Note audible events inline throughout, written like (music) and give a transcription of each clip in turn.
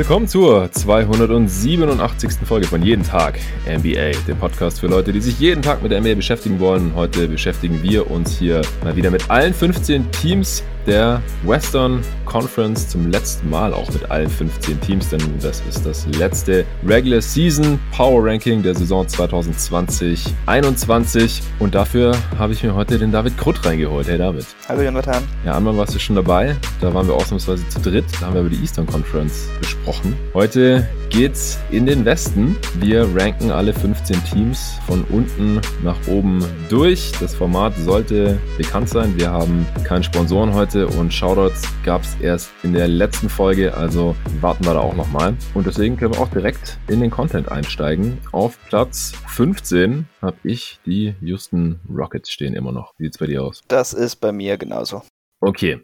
Willkommen zur 287. Folge von Jeden Tag NBA, dem Podcast für Leute, die sich jeden Tag mit der NBA beschäftigen wollen. Heute beschäftigen wir uns hier mal wieder mit allen 15 Teams der Western Conference zum letzten Mal auch mit allen 15 Teams, denn das ist das letzte Regular Season Power Ranking der Saison 2020-21 und dafür habe ich mir heute den David Krutt reingeholt. Hey David. Hallo Jonathan. Ja, einmal warst du schon dabei, da waren wir ausnahmsweise zu dritt, da haben wir über die Eastern Conference gesprochen. Heute geht's in den Westen. Wir ranken alle 15 Teams von unten nach oben durch. Das Format sollte bekannt sein. Wir haben keinen Sponsoren heute heute und Shoutouts gab es erst in der letzten Folge, also warten wir da auch nochmal. Und deswegen können wir auch direkt in den Content einsteigen. Auf Platz 15 habe ich die Houston Rockets stehen immer noch. Wie sieht's bei dir aus? Das ist bei mir genauso. Okay.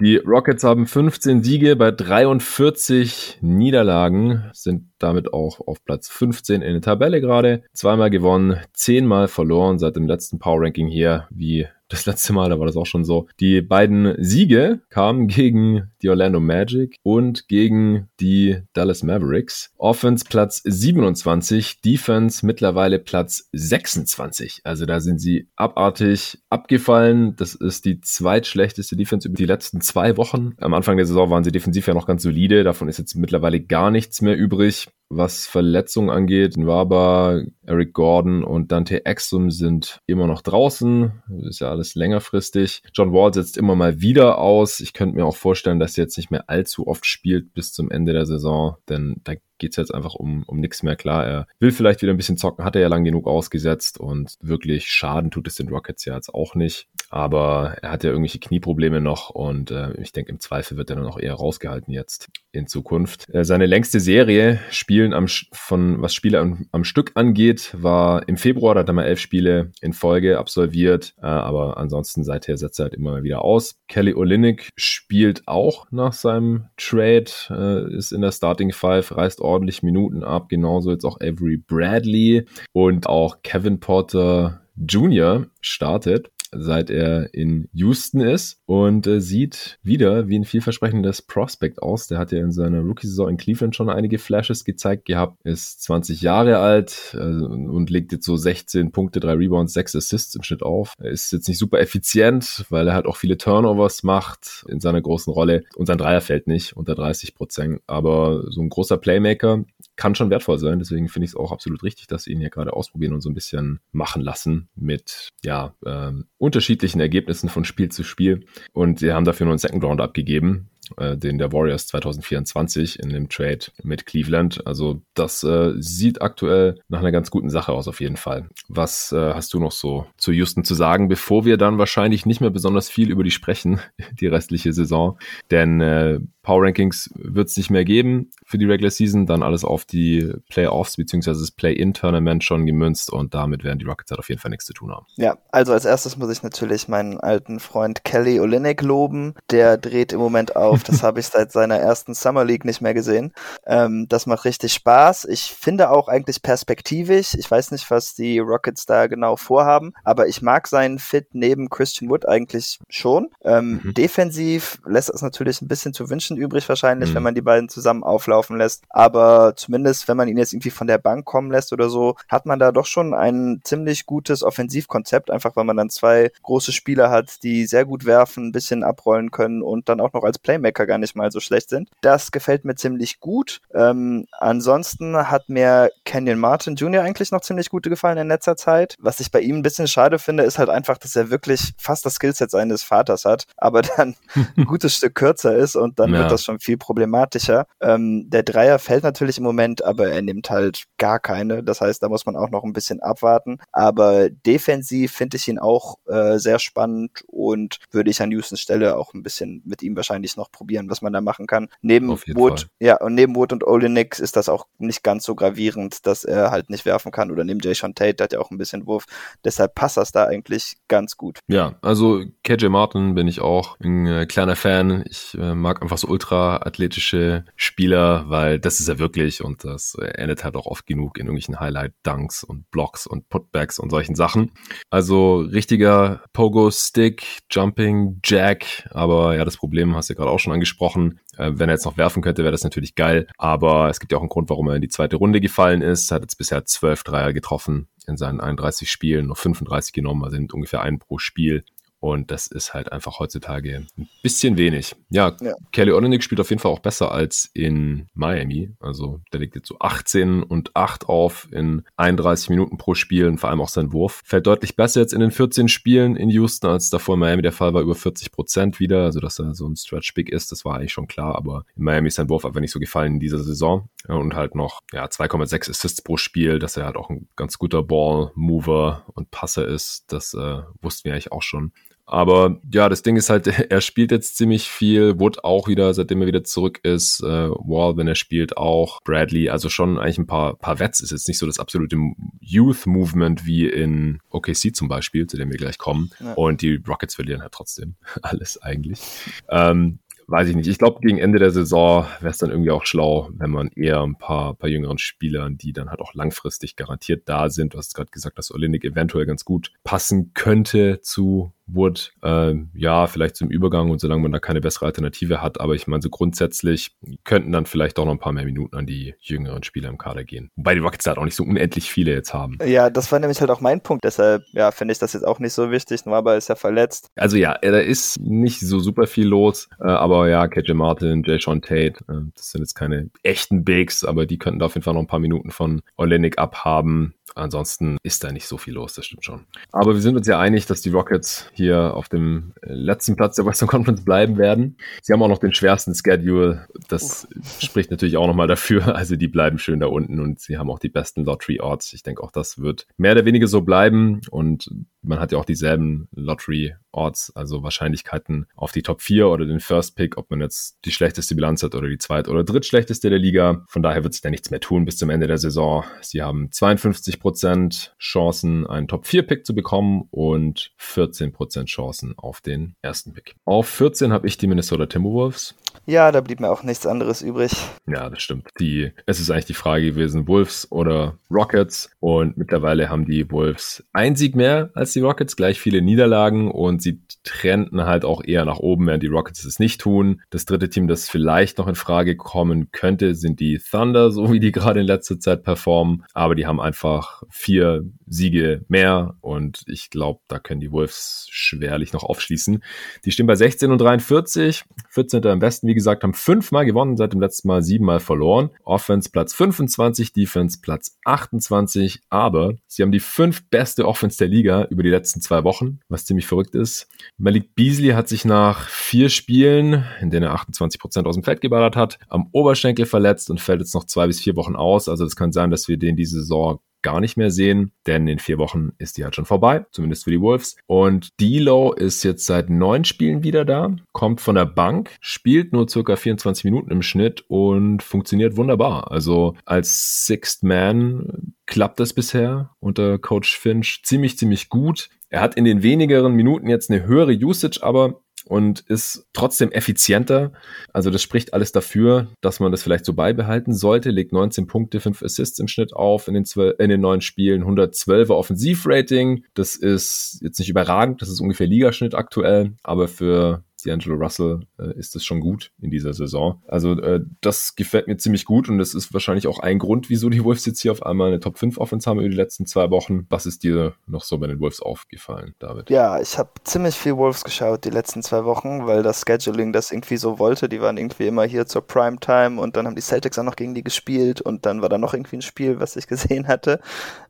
Die Rockets haben 15 Siege bei 43 Niederlagen, sind damit auch auf Platz 15 in der Tabelle gerade. Zweimal gewonnen, zehnmal verloren seit dem letzten Power Ranking hier, wie das letzte Mal, da war das auch schon so. Die beiden Siege kamen gegen die Orlando Magic und gegen die Dallas Mavericks. Offense Platz 27, Defense mittlerweile Platz 26. Also da sind sie abartig abgefallen. Das ist die zweitschlechteste Defense über die letzten zwei Wochen. Am Anfang der Saison waren sie defensiv ja noch ganz solide. Davon ist jetzt mittlerweile gar nichts mehr übrig. Was Verletzungen angeht, Nwaba, Eric Gordon und Dante Exum sind immer noch draußen. Das ist ja alles längerfristig. John Wall setzt immer mal wieder aus. Ich könnte mir auch vorstellen, dass er jetzt nicht mehr allzu oft spielt bis zum Ende der Saison, denn da geht es jetzt einfach um, um nichts mehr. Klar, er will vielleicht wieder ein bisschen zocken, hat er ja lang genug ausgesetzt und wirklich Schaden tut es den Rockets ja jetzt auch nicht. Aber er hat ja irgendwelche Knieprobleme noch und äh, ich denke, im Zweifel wird er dann auch eher rausgehalten jetzt in Zukunft. Äh, seine längste Serie, Spielen am, von was Spiele am, am, Stück angeht, war im Februar, da hat er mal elf Spiele in Folge absolviert, äh, aber ansonsten seither setzt er halt immer wieder aus. Kelly Olynyk spielt auch nach seinem Trade, äh, ist in der Starting Five, reißt ordentlich Minuten ab, genauso jetzt auch Avery Bradley und auch Kevin Porter Jr. startet seit er in Houston ist und äh, sieht wieder wie ein vielversprechendes Prospect aus. Der hat ja in seiner Rookie-Saison in Cleveland schon einige Flashes gezeigt gehabt, ist 20 Jahre alt äh, und legt jetzt so 16 Punkte, 3 Rebounds, 6 Assists im Schnitt auf. Er ist jetzt nicht super effizient, weil er halt auch viele Turnovers macht in seiner großen Rolle und sein Dreier fällt nicht unter 30 Prozent. Aber so ein großer Playmaker kann schon wertvoll sein. Deswegen finde ich es auch absolut richtig, dass sie ihn hier gerade ausprobieren und so ein bisschen machen lassen mit, ja, ähm, unterschiedlichen Ergebnissen von Spiel zu Spiel. Und sie haben dafür nur einen Second Round abgegeben äh, den der Warriors 2024 in dem Trade mit Cleveland. Also das äh, sieht aktuell nach einer ganz guten Sache aus auf jeden Fall. Was äh, hast du noch so zu Houston zu sagen, bevor wir dann wahrscheinlich nicht mehr besonders viel über die sprechen, (laughs) die restliche Saison? Denn äh, Power Rankings wird es nicht mehr geben für die Regular Season, dann alles auf die Playoffs bzw. das Play-In-Tournament schon gemünzt und damit werden die Rockets halt auf jeden Fall nichts zu tun haben. Ja, also als erstes muss ich natürlich meinen alten Freund Kelly Olynyk loben. Der dreht im Moment auf auf. Das habe ich seit seiner ersten Summer League nicht mehr gesehen. Ähm, das macht richtig Spaß. Ich finde auch eigentlich perspektivisch. Ich weiß nicht, was die Rockets da genau vorhaben, aber ich mag seinen Fit neben Christian Wood eigentlich schon. Ähm, mhm. Defensiv lässt es natürlich ein bisschen zu wünschen übrig wahrscheinlich, mhm. wenn man die beiden zusammen auflaufen lässt. Aber zumindest, wenn man ihn jetzt irgendwie von der Bank kommen lässt oder so, hat man da doch schon ein ziemlich gutes Offensivkonzept, einfach weil man dann zwei große Spieler hat, die sehr gut werfen, ein bisschen abrollen können und dann auch noch als Playmaker Playmaker gar nicht mal so schlecht sind. Das gefällt mir ziemlich gut. Ähm, ansonsten hat mir Kenyon Martin Jr. eigentlich noch ziemlich gut gefallen in letzter Zeit. Was ich bei ihm ein bisschen schade finde, ist halt einfach, dass er wirklich fast das Skillset seines Vaters hat, aber dann (laughs) ein gutes Stück kürzer ist und dann ja. wird das schon viel problematischer. Ähm, der Dreier fällt natürlich im Moment, aber er nimmt halt gar keine. Das heißt, da muss man auch noch ein bisschen abwarten. Aber defensiv finde ich ihn auch äh, sehr spannend und würde ich an Houstons Stelle auch ein bisschen mit ihm wahrscheinlich noch probieren, was man da machen kann. Neben Wood, Fall. ja, und neben Wood und Olenek ist das auch nicht ganz so gravierend, dass er halt nicht werfen kann. Oder neben Jay Sean Tate, der hat ja auch ein bisschen Wurf. Deshalb passt das da eigentlich ganz gut. Ja, also KJ Martin bin ich auch ein äh, kleiner Fan. Ich äh, mag einfach so ultra athletische Spieler, weil das ist er wirklich und das äh, endet halt auch oft genug in irgendwelchen Highlight-Dunks und Blocks und Putbacks und solchen Sachen. Also richtiger Pogo-Stick, Jumping Jack, aber ja, das Problem hast du ja gerade auch schon angesprochen. Äh, wenn er jetzt noch werfen könnte, wäre das natürlich geil. Aber es gibt ja auch einen Grund, warum er in die zweite Runde gefallen ist. Er hat jetzt bisher zwölf Dreier getroffen in seinen 31 Spielen, noch 35 genommen, also ungefähr ein pro Spiel. Und das ist halt einfach heutzutage ein bisschen wenig. Ja, ja. Kelly Olynyk spielt auf jeden Fall auch besser als in Miami. Also der liegt jetzt so 18 und 8 auf in 31 Minuten pro Spiel und vor allem auch sein Wurf. Fällt deutlich besser jetzt in den 14 Spielen in Houston, als davor in Miami der Fall war, über 40 Prozent wieder. Also dass er so ein Stretch Big ist, das war eigentlich schon klar. Aber in Miami ist sein Wurf einfach nicht so gefallen in dieser Saison. Und halt noch ja 2,6 Assists pro Spiel, dass er halt auch ein ganz guter Ball-Mover und Passer ist. Das äh, wussten wir eigentlich auch schon. Aber ja, das Ding ist halt, (laughs) er spielt jetzt ziemlich viel. Wood auch wieder, seitdem er wieder zurück ist. Äh, Wall, wenn er spielt, auch. Bradley, also schon eigentlich ein paar, paar Vets. Ist jetzt nicht so das absolute Youth-Movement wie in OKC zum Beispiel, zu dem wir gleich kommen. Ja. Und die Rockets verlieren halt trotzdem (laughs) alles eigentlich. Ähm, weiß ich nicht. Ich glaube, gegen Ende der Saison wäre es dann irgendwie auch schlau, wenn man eher ein paar, paar jüngeren Spielern, die dann halt auch langfristig garantiert da sind. Du hast gerade gesagt, dass Olinik eventuell ganz gut passen könnte zu Wood, äh, ja, vielleicht zum Übergang und solange man da keine bessere Alternative hat. Aber ich meine, so grundsätzlich könnten dann vielleicht auch noch ein paar mehr Minuten an die jüngeren Spieler im Kader gehen. Wobei die Rockets halt auch nicht so unendlich viele jetzt haben. Ja, das war nämlich halt auch mein Punkt. Deshalb, ja, finde ich das jetzt auch nicht so wichtig. Aber ist ja verletzt. Also ja, da ist nicht so super viel los. Äh, aber ja, KJ Martin, Jay Sean Tate, äh, das sind jetzt keine echten Bigs, aber die könnten da auf jeden Fall noch ein paar Minuten von Olenek abhaben. Ansonsten ist da nicht so viel los, das stimmt schon. Aber wir sind uns ja einig, dass die Rockets hier auf dem äh, letzten Platz der Western (laughs) Conference bleiben werden. Sie haben auch noch den schwersten Schedule. Das Uff. (laughs) spricht natürlich auch nochmal dafür. (laughs) Also die bleiben schön da unten und sie haben auch die besten Lottery-Orts. Ich denke auch, das wird mehr oder weniger so bleiben und man hat ja auch dieselben Lottery-Orts, also Wahrscheinlichkeiten auf die Top 4 oder den First Pick, ob man jetzt die schlechteste Bilanz hat oder die zweit- oder drittschlechteste der Liga. Von daher wird sich da nichts mehr tun bis zum Ende der Saison. Sie haben 52 Prozent Chancen, einen Top-4-Pick zu bekommen und 14 Prozent Chancen auf den ersten Pick. Auf 14 habe ich die Minnesota Timberwolves. Ja, da blieb mir auch nichts anderes übrig. Ja, das stimmt. Die, es ist eigentlich die Frage gewesen, Wolves oder Rockets. Und mittlerweile haben die Wolves ein Sieg mehr als die Rockets, gleich viele Niederlagen und sie trennten halt auch eher nach oben, während die Rockets es nicht tun. Das dritte Team, das vielleicht noch in Frage kommen könnte, sind die Thunder, so wie die gerade in letzter Zeit performen. Aber die haben einfach vier Siege mehr und ich glaube, da können die Wolves schwerlich noch aufschließen. Die stehen bei 16 und 43, 14. am besten, wie gesagt, haben fünfmal gewonnen, seit dem letzten Mal siebenmal verloren. Offense Platz 25, Defense Platz 28, aber sie haben die fünf beste Offense der Liga über die letzten zwei Wochen, was ziemlich verrückt ist. Malik Beasley hat sich nach vier Spielen, in denen er 28 Prozent aus dem Feld geballert hat, am Oberschenkel verletzt und fällt jetzt noch zwei bis vier Wochen aus. Also es kann sein, dass wir den diese Saison gar nicht mehr sehen, denn in vier Wochen ist die halt schon vorbei, zumindest für die Wolves. Und D'Lo ist jetzt seit neun Spielen wieder da, kommt von der Bank, spielt nur circa 24 Minuten im Schnitt und funktioniert wunderbar. Also als Sixth Man klappt das bisher unter Coach Finch ziemlich, ziemlich gut. Er hat in den wenigeren Minuten jetzt eine höhere Usage, aber und ist trotzdem effizienter. Also das spricht alles dafür, dass man das vielleicht so beibehalten sollte. Legt 19 Punkte, 5 Assists im Schnitt auf in den, 12, in den neun Spielen, 112er Offensivrating. Das ist jetzt nicht überragend, das ist ungefähr Ligaschnitt aktuell, aber für D'Angelo Russell äh, ist es schon gut in dieser Saison. Also äh, das gefällt mir ziemlich gut und das ist wahrscheinlich auch ein Grund, wieso die Wolves jetzt hier auf einmal eine Top 5 Offense haben über die letzten zwei Wochen. Was ist dir noch so bei den Wolves aufgefallen, David? Ja, ich habe ziemlich viel Wolves geschaut die letzten zwei Wochen, weil das Scheduling das irgendwie so wollte. Die waren irgendwie immer hier zur Primetime und dann haben die Celtics auch noch gegen die gespielt und dann war da noch irgendwie ein Spiel, was ich (laughs) gesehen hatte.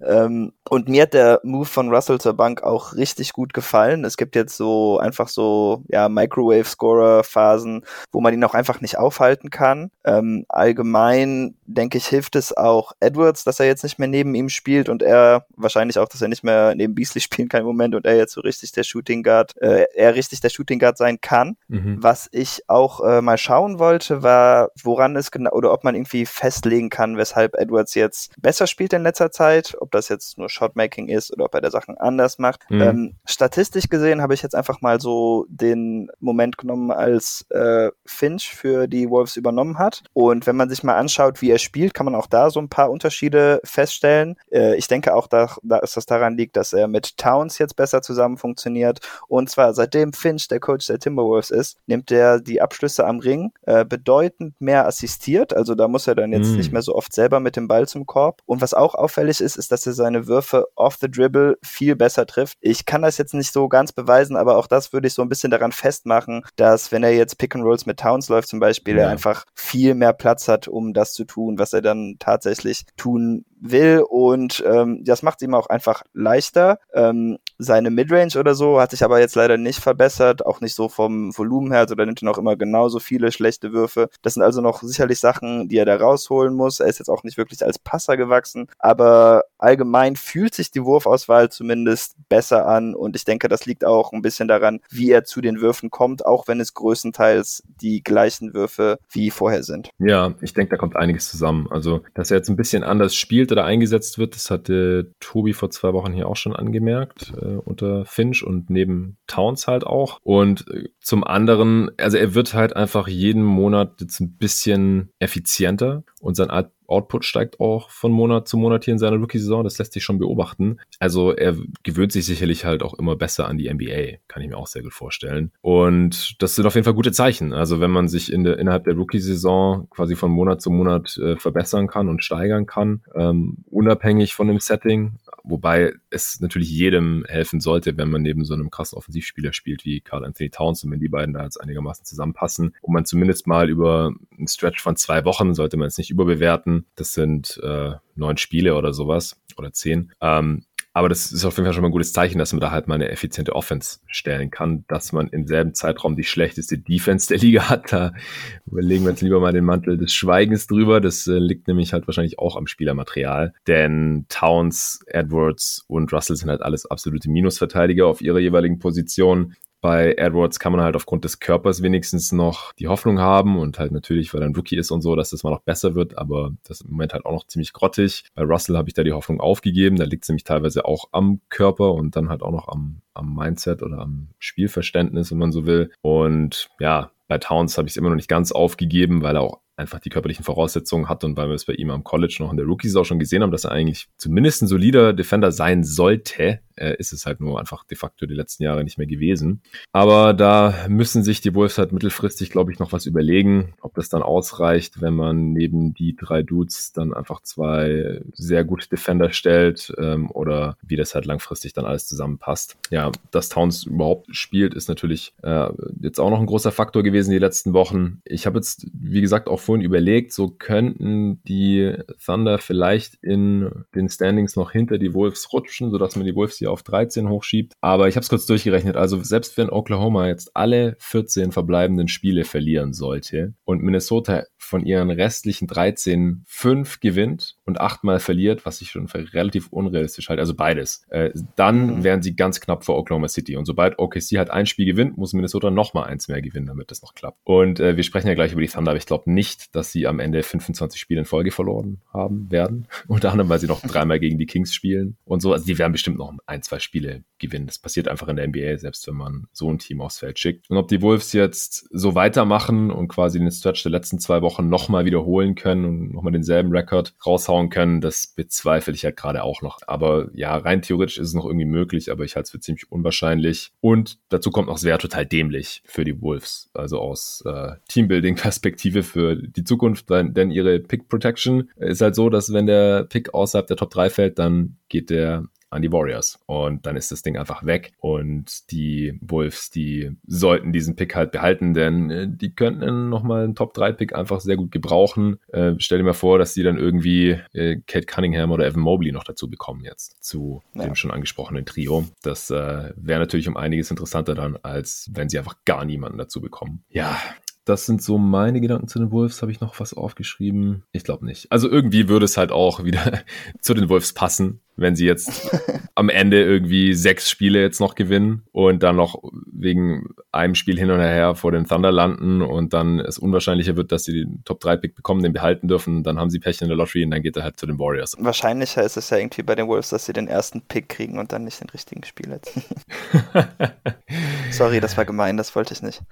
Ähm, und mir hat der Move von Russell zur Bank auch richtig gut gefallen. Es gibt jetzt so einfach so, ja, Micro Microwave-Scorer-Phasen, wo man ihn auch einfach nicht aufhalten kann. Ähm, allgemein, denke ich, hilft es auch Edwards, dass er jetzt nicht mehr neben ihm spielt und er wahrscheinlich auch, dass er nicht mehr neben Beasley (laughs) spielen kann im Moment und er jetzt so richtig der Shooting Guard, äh, er richtig der Shooting Guard sein kann. Mhm. Was ich auch äh, mal schauen wollte, war, woran es genau, oder ob man irgendwie festlegen kann, weshalb Edwards jetzt besser spielt in letzter Zeit, ob das jetzt nur Shotmaking ist oder ob er der Sachen anders macht. Mhm. Ähm, statistisch gesehen habe ich jetzt einfach mal so den Moment genommen, als äh, Finch für die Wolves übernommen hat. Und wenn man sich mal anschaut, wie er spielt, kann man auch da so ein paar Unterschiede feststellen. Äh, ich denke auch, da, dass das daran liegt, dass er mit Towns jetzt besser zusammen funktioniert. Und zwar seitdem Finch der Coach der Timberwolves ist, nimmt er die Abschlüsse am Ring äh, bedeutend mehr assistiert. Also da muss er dann jetzt mm. nicht mehr so oft selber mit dem Ball zum Korb. Und was auch auffällig ist, ist, dass er seine Würfe off the dribble viel besser trifft. Ich kann das jetzt nicht so ganz beweisen, aber auch das würde ich so ein bisschen daran festmachen, dass wenn er jetzt Pick and Rolls mit Towns läuft zum Beispiel, ja. er einfach viel mehr Platz hat, um das zu tun, was er dann tatsächlich tun will und ähm, das macht ihm auch einfach leichter. Ähm, seine Midrange oder so hat sich aber jetzt leider nicht verbessert, auch nicht so vom Volumen her, also da nimmt er noch immer genauso viele schlechte Würfe. Das sind also noch sicherlich Sachen, die er da rausholen muss. Er ist jetzt auch nicht wirklich als Passer gewachsen, aber allgemein fühlt sich die Wurfauswahl zumindest besser an und ich denke, das liegt auch ein bisschen daran, wie er zu den Würfen kommt, auch wenn es größtenteils die gleichen Würfe wie vorher sind. Ja, ich denke, da kommt einiges zusammen. Also, dass er jetzt ein bisschen anders spielt oder eingesetzt wird, das hatte Tobi vor zwei Wochen hier auch schon angemerkt. Äh, unter Finch und neben Towns halt auch. Und äh, zum anderen, also er wird halt einfach jeden Monat jetzt ein bisschen effizienter und sein Output steigt auch von Monat zu Monat hier in seiner Rookie-Saison. Das lässt sich schon beobachten. Also er gewöhnt sich sicherlich halt auch immer besser an die NBA. Kann ich mir auch sehr gut vorstellen. Und das sind auf jeden Fall gute Zeichen. Also wenn man sich in der, innerhalb der Rookie-Saison quasi von Monat zu Monat äh, verbessern kann und steigern kann, ähm, unabhängig von dem Setting, wobei es natürlich jedem helfen sollte, wenn man neben so einem krassen Offensivspieler spielt wie Carl Anthony Towns und wenn die beiden da jetzt einigermaßen zusammenpassen, wo man zumindest mal über einen Stretch von zwei Wochen sollte man es nicht überbewerten. Das sind äh, neun Spiele oder sowas oder zehn. Ähm, aber das ist auf jeden Fall schon mal ein gutes Zeichen, dass man da halt mal eine effiziente Offense stellen kann, dass man im selben Zeitraum die schlechteste Defense der Liga hat. Da überlegen wir uns lieber mal den Mantel des Schweigens drüber. Das äh, liegt nämlich halt wahrscheinlich auch am Spielermaterial. Denn Towns, Edwards und Russell sind halt alles absolute Minusverteidiger auf ihrer jeweiligen Position. Bei Edwards kann man halt aufgrund des Körpers wenigstens noch die Hoffnung haben und halt natürlich, weil er ein Rookie ist und so, dass das mal noch besser wird, aber das ist im Moment halt auch noch ziemlich grottig. Bei Russell habe ich da die Hoffnung aufgegeben, da liegt es nämlich teilweise auch am Körper und dann halt auch noch am, am Mindset oder am Spielverständnis, wenn man so will. Und ja, bei Towns habe ich es immer noch nicht ganz aufgegeben, weil er auch einfach die körperlichen Voraussetzungen hat und weil wir es bei ihm am College noch in der Rookies auch schon gesehen haben, dass er eigentlich zumindest ein solider Defender sein sollte, äh, ist es halt nur einfach de facto die letzten Jahre nicht mehr gewesen. Aber da müssen sich die Wolves halt mittelfristig, glaube ich, noch was überlegen, ob das dann ausreicht, wenn man neben die drei Dudes dann einfach zwei sehr gute Defender stellt ähm, oder wie das halt langfristig dann alles zusammenpasst. Ja, dass Towns überhaupt spielt, ist natürlich äh, jetzt auch noch ein großer Faktor gewesen die letzten Wochen. Ich habe jetzt, wie gesagt, auch vorhin überlegt, so könnten die Thunder vielleicht in den Standings noch hinter die Wolves rutschen, sodass man die Wolves hier auf 13 hochschiebt. Aber ich habe es kurz durchgerechnet. Also selbst wenn Oklahoma jetzt alle 14 verbleibenden Spiele verlieren sollte und Minnesota von ihren restlichen 13 5 gewinnt und achtmal verliert, was ich schon für relativ unrealistisch halte, also beides, äh, dann mhm. wären sie ganz knapp vor Oklahoma City. Und sobald OKC halt ein Spiel gewinnt, muss Minnesota nochmal eins mehr gewinnen, damit das noch klappt. Und äh, wir sprechen ja gleich über die Thunder, aber ich glaube nicht, dass sie am Ende 25 Spiele in Folge verloren haben werden. (laughs) Unter anderem, weil sie noch dreimal gegen die Kings spielen und so. Also die werden bestimmt noch ein, zwei Spiele gewinnen. Das passiert einfach in der NBA, selbst wenn man so ein Team aufs Feld schickt. Und ob die Wolves jetzt so weitermachen und quasi den Stretch der letzten zwei Wochen nochmal wiederholen können und nochmal denselben Rekord raushauen können, das bezweifle ich halt gerade auch noch. Aber ja, rein theoretisch ist es noch irgendwie möglich, aber ich halte es für ziemlich unwahrscheinlich. Und dazu kommt noch, es wäre total dämlich für die Wolves. Also aus äh, Teambuilding-Perspektive für die Zukunft, denn ihre Pick Protection ist halt so, dass wenn der Pick außerhalb der Top 3 fällt, dann geht der an die Warriors. Und dann ist das Ding einfach weg. Und die Wolves, die sollten diesen Pick halt behalten, denn äh, die könnten nochmal einen Top-3-Pick einfach sehr gut gebrauchen. Äh, stell dir mal vor, dass die dann irgendwie äh, Kate Cunningham oder Evan Mobley noch dazu bekommen jetzt zu ja. dem schon angesprochenen Trio. Das äh, wäre natürlich um einiges interessanter dann, als wenn sie einfach gar niemanden dazu bekommen. Ja, das sind so meine Gedanken zu den Wolves. Habe ich noch was aufgeschrieben? Ich glaube nicht. Also irgendwie würde es halt auch wieder (laughs) zu den Wolves passen, wenn sie jetzt (laughs) am Ende irgendwie sechs Spiele jetzt noch gewinnen und dann noch wegen einem Spiel hin und her vor den Thunder landen und dann es unwahrscheinlicher wird, dass sie den Top-3-Pick bekommen, den behalten dürfen, dann haben sie Pech in der Lottery und dann geht er halt zu den Warriors. Wahrscheinlicher ist es ja irgendwie bei den Wolves, dass sie den ersten Pick kriegen und dann nicht den richtigen Spieler. (laughs) Sorry, das war gemein, das wollte ich nicht.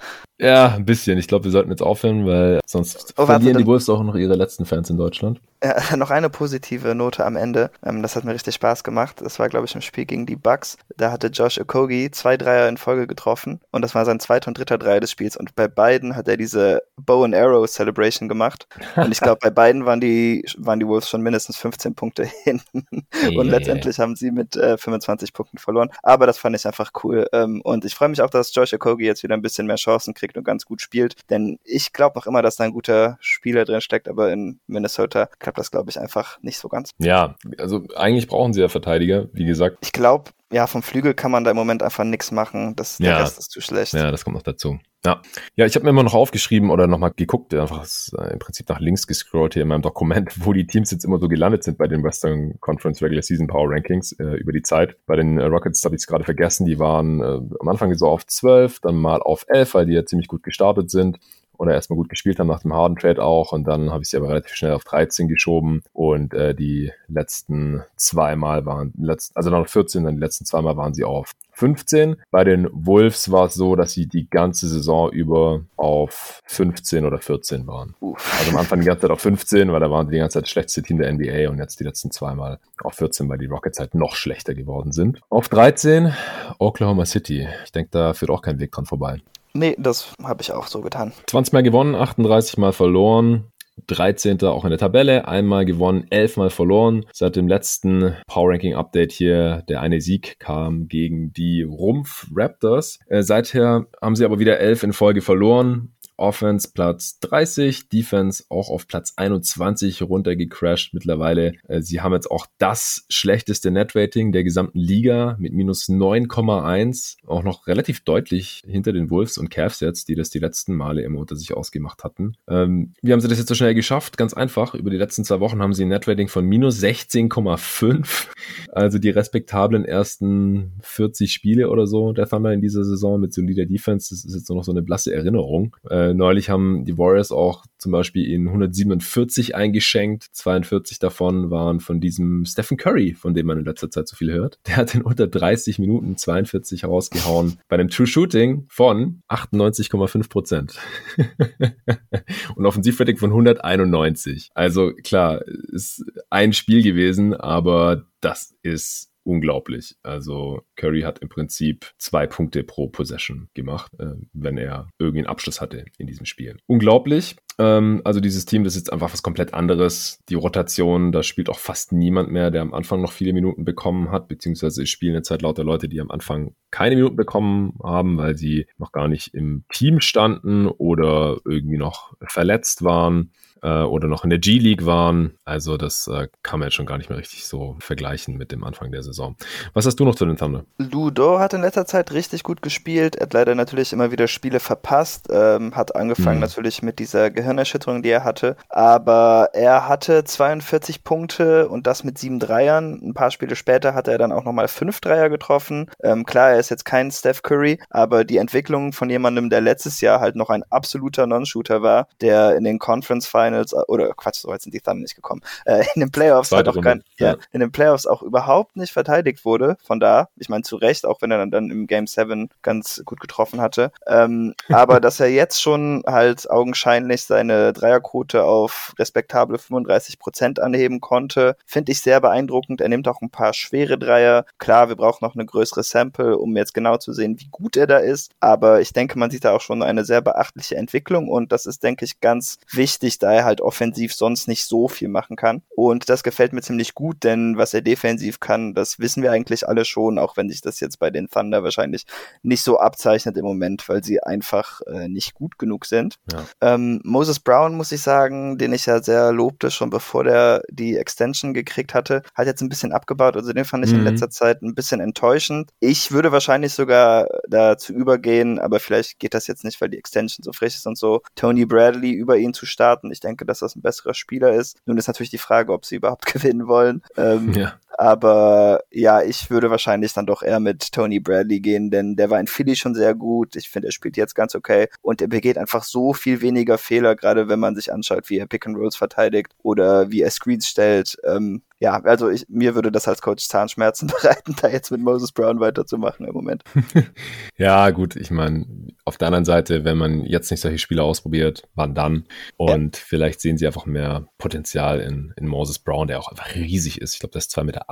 Ja, ein bisschen. Ich glaube, wir sollten jetzt aufhören, weil sonst oh, verlieren warte, die Wolves auch noch ihre letzten Fans in Deutschland. Ja, (laughs) noch eine positive Note am Ende. Ähm, das hat mir richtig Spaß gemacht. Das war, glaube ich, im Spiel gegen die Bucks. Da hatte Josh Okogi zwei Dreier in Folge getroffen und das war sein zweiter und dritter Dreier des Spiels. Und bei beiden hat er diese Bow and Arrow Celebration gemacht. Und ich glaube, bei beiden waren die, waren die Wolves schon mindestens 15 Punkte (laughs) hinten. und yeah. letztendlich haben sie mit äh, 25 Punkten verloren. Aber das fand ich einfach cool. Ähm, und ich freue mich auch, dass Josh Okogi jetzt wieder ein bisschen mehr Chancen kriegt und ganz gut spielt. Denn ich glaube noch immer, dass da ein guter Spieler drin steckt, aber in Minnesota klappt das, glaube ich, einfach nicht so ganz. Ja, also eigentlich brauchen sie ja Verteidiger, wie gesagt. Ich glaube, ja, vom Flügel kann man da im Moment einfach nichts machen. Das, der ja. Rest ist zu schlecht. Ja, das kommt noch dazu. Ja, ja ich habe mir immer noch aufgeschrieben oder nochmal geguckt, einfach äh, im Prinzip nach links gescrollt hier in meinem Dokument, (laughs) wo die Teams jetzt immer so gelandet sind bei den Western Conference Regular Season Power Rankings äh, über die Zeit. Bei den äh, Rockets habe ich es gerade vergessen, die waren äh, am Anfang so auf 12, dann mal auf 11, weil die ja ziemlich gut gestartet sind oder erstmal gut gespielt haben nach dem Harden Trade auch und dann habe ich sie aber relativ schnell auf 13 geschoben und äh, die letzten zweimal waren, letzt, also auf 14, dann die letzten zweimal waren sie auf 15. Bei den Wolves war es so, dass sie die ganze Saison über auf 15 oder 14 waren. Also am Anfang die ganze Zeit auf 15, weil da waren sie die ganze Zeit das schlechteste Team der NBA und jetzt die letzten zweimal auf 14, weil die Rockets halt noch schlechter geworden sind. Auf 13 Oklahoma City. Ich denke, da führt auch kein Weg dran vorbei. Nee, das habe ich auch so getan. 20 Mal gewonnen, 38 Mal verloren. 13. auch in der Tabelle, einmal gewonnen, 11 Mal verloren. Seit dem letzten Power Ranking Update hier, der eine Sieg kam gegen die Rumpf Raptors. Äh, seither haben sie aber wieder 11 in Folge verloren. Offense Platz 30, Defense auch auf Platz 21 runtergecrashed mittlerweile. Äh, sie haben jetzt auch das schlechteste Netrating der gesamten Liga mit minus 9,1, auch noch relativ deutlich hinter den Wolves und Cavs jetzt, die das die letzten Male immer unter sich ausgemacht hatten. Ähm, wie haben sie das jetzt so schnell geschafft? Ganz einfach. Über die letzten zwei Wochen haben sie ein Netrating von minus 16,5. Also die respektablen ersten 40 Spiele oder so der Thunder in dieser Saison mit solider Defense. Das ist jetzt nur noch so eine blasse Erinnerung. Äh, äh, neulich haben die Warriors auch zum Beispiel in 147 eingeschenkt. 42 davon waren von diesem Stephen Curry, von dem man in letzter Zeit so viel hört. Der hat in unter 30 Minuten 42 herausgehauen bei einem True Shooting von 98,5 Prozent. (laughs) Und Offensivrating von 191. Also klar, ist ein Spiel gewesen, aber das ist unglaublich. Also Curry hat im Prinzip zwei Punkte pro Possession gemacht, äh, wenn er irgendwie einen Abschluss hatte in diesem Spiel. Unglaublich. Ähm, also dieses Team, das ist jetzt einfach was komplett anderes. Die Rotation, da spielt auch fast niemand mehr, der am Anfang noch viele Minuten bekommen hat, beziehungsweise spielen jetzt halt lauter Leute, die am Anfang keine Minuten bekommen haben, weil sie noch gar nicht im Team standen oder irgendwie noch verletzt waren äh, oder noch in der G-League waren. Also das äh, kann man jetzt schon gar nicht mehr richtig so vergleichen mit dem Anfang der Saison. Was hast du noch zu den Thunder? Ludo hat in letzter Zeit richtig gut gespielt. Er hat leider natürlich immer wieder Spiele verpasst. Ähm, hat angefangen mhm. natürlich mit dieser Gehirnerschütterung, die er hatte. Aber er hatte 42 Punkte und das mit sieben Dreiern. Ein paar Spiele später hat er dann auch nochmal fünf Dreier getroffen. Ähm, klar, er ist jetzt kein Steph Curry, aber die Entwicklung von jemandem, der letztes Jahr halt noch ein absoluter Non-Shooter war, der in den Conference Finals, oder Quatsch, so weit sind die Thunder nicht gekommen, äh, in den Playoffs halt auch kein, ja. in den Playoffs auch überhaupt nicht verteidigt wurde. Von da, ich meine, zu Recht, auch wenn er dann, dann im Game 7 ganz gut getroffen hatte. Ähm, aber dass er jetzt schon halt augenscheinlich seine Dreierquote auf respektable 35 Prozent anheben konnte, finde ich sehr beeindruckend. Er nimmt auch ein paar schwere Dreier. Klar, wir brauchen noch eine größere Sample, um jetzt genau zu sehen, wie gut er da ist. Aber ich denke, man sieht da auch schon eine sehr beachtliche Entwicklung und das ist, denke ich, ganz wichtig, da er halt offensiv sonst nicht so viel machen kann. Und das gefällt mir ziemlich gut, denn was er defensiv kann, das wissen wir eigentlich alle schon, auch wenn sich das jetzt bei den Thunder wahrscheinlich nicht so abzeichnet im Moment, weil sie einfach äh, nicht gut genug sind. Ja. Ähm, Moses Brown, muss ich sagen, den ich ja sehr lobte, schon bevor der die Extension gekriegt hatte, hat jetzt ein bisschen abgebaut. Also den fand ich mhm. in letzter Zeit ein bisschen enttäuschend. Ich würde wahrscheinlich sogar dazu übergehen, aber vielleicht geht das jetzt nicht, weil die Extension so frisch ist und so, Tony Bradley über ihn zu starten. Ich denke, dass das ein besserer Spieler ist. Nun ist natürlich die Frage, ob sie überhaupt (laughs) gewinnen wollen. Ähm, ja. Aber ja, ich würde wahrscheinlich dann doch eher mit Tony Bradley gehen, denn der war in Philly schon sehr gut. Ich finde, er spielt jetzt ganz okay und er begeht einfach so viel weniger Fehler, gerade wenn man sich anschaut, wie er Pick and Rolls verteidigt oder wie er Screens stellt. Ähm, ja, also ich, mir würde das als Coach Zahnschmerzen (laughs) bereiten, da jetzt mit Moses Brown weiterzumachen im Moment. (laughs) ja, gut, ich meine, auf der anderen Seite, wenn man jetzt nicht solche Spiele ausprobiert, wann dann? Und ja. vielleicht sehen sie einfach mehr Potenzial in, in Moses Brown, der auch einfach riesig ist. Ich glaube, der ist 2,18 Meter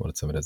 oder 2,16 Meter,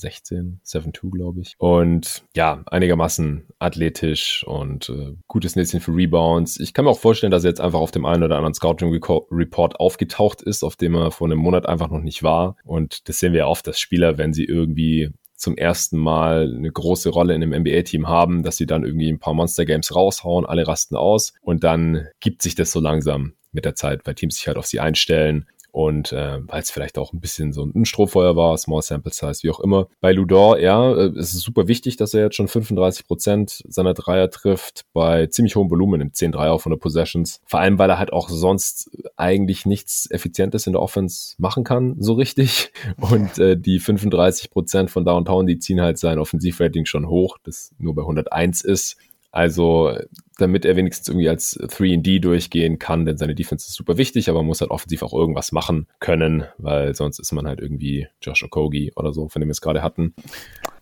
7,2, glaube ich. Und ja, einigermaßen athletisch und äh, gutes Näschen für Rebounds. Ich kann mir auch vorstellen, dass er jetzt einfach auf dem einen oder anderen Scouting Report aufgetaucht ist, auf dem er vor einem Monat einfach noch nicht war. Und das sehen wir ja oft, dass Spieler, wenn sie irgendwie zum ersten Mal eine große Rolle in einem NBA-Team haben, dass sie dann irgendwie ein paar Monster-Games raushauen, alle rasten aus und dann gibt sich das so langsam mit der Zeit, weil Teams sich halt auf sie einstellen und äh, weil es vielleicht auch ein bisschen so ein Strohfeuer war, Small Sample Size, wie auch immer. Bei Ludor, ja, äh, es ist super wichtig, dass er jetzt schon 35 Prozent seiner Dreier trifft, bei ziemlich hohem Volumen im 10 Dreier von der Possessions. Vor allem, weil er halt auch sonst eigentlich nichts Effizientes in der Offense machen kann, so richtig. (laughs) Und äh, die 35 Prozent von Downtown, die ziehen halt sein Offensivrating schon hoch, das nur bei 101 ist. Also, damit er wenigstens irgendwie als 3D durchgehen kann, denn seine Defense ist super wichtig, aber man muss halt offensiv auch irgendwas machen können, weil sonst ist man halt irgendwie Josh Okogi oder so, von dem wir es gerade hatten.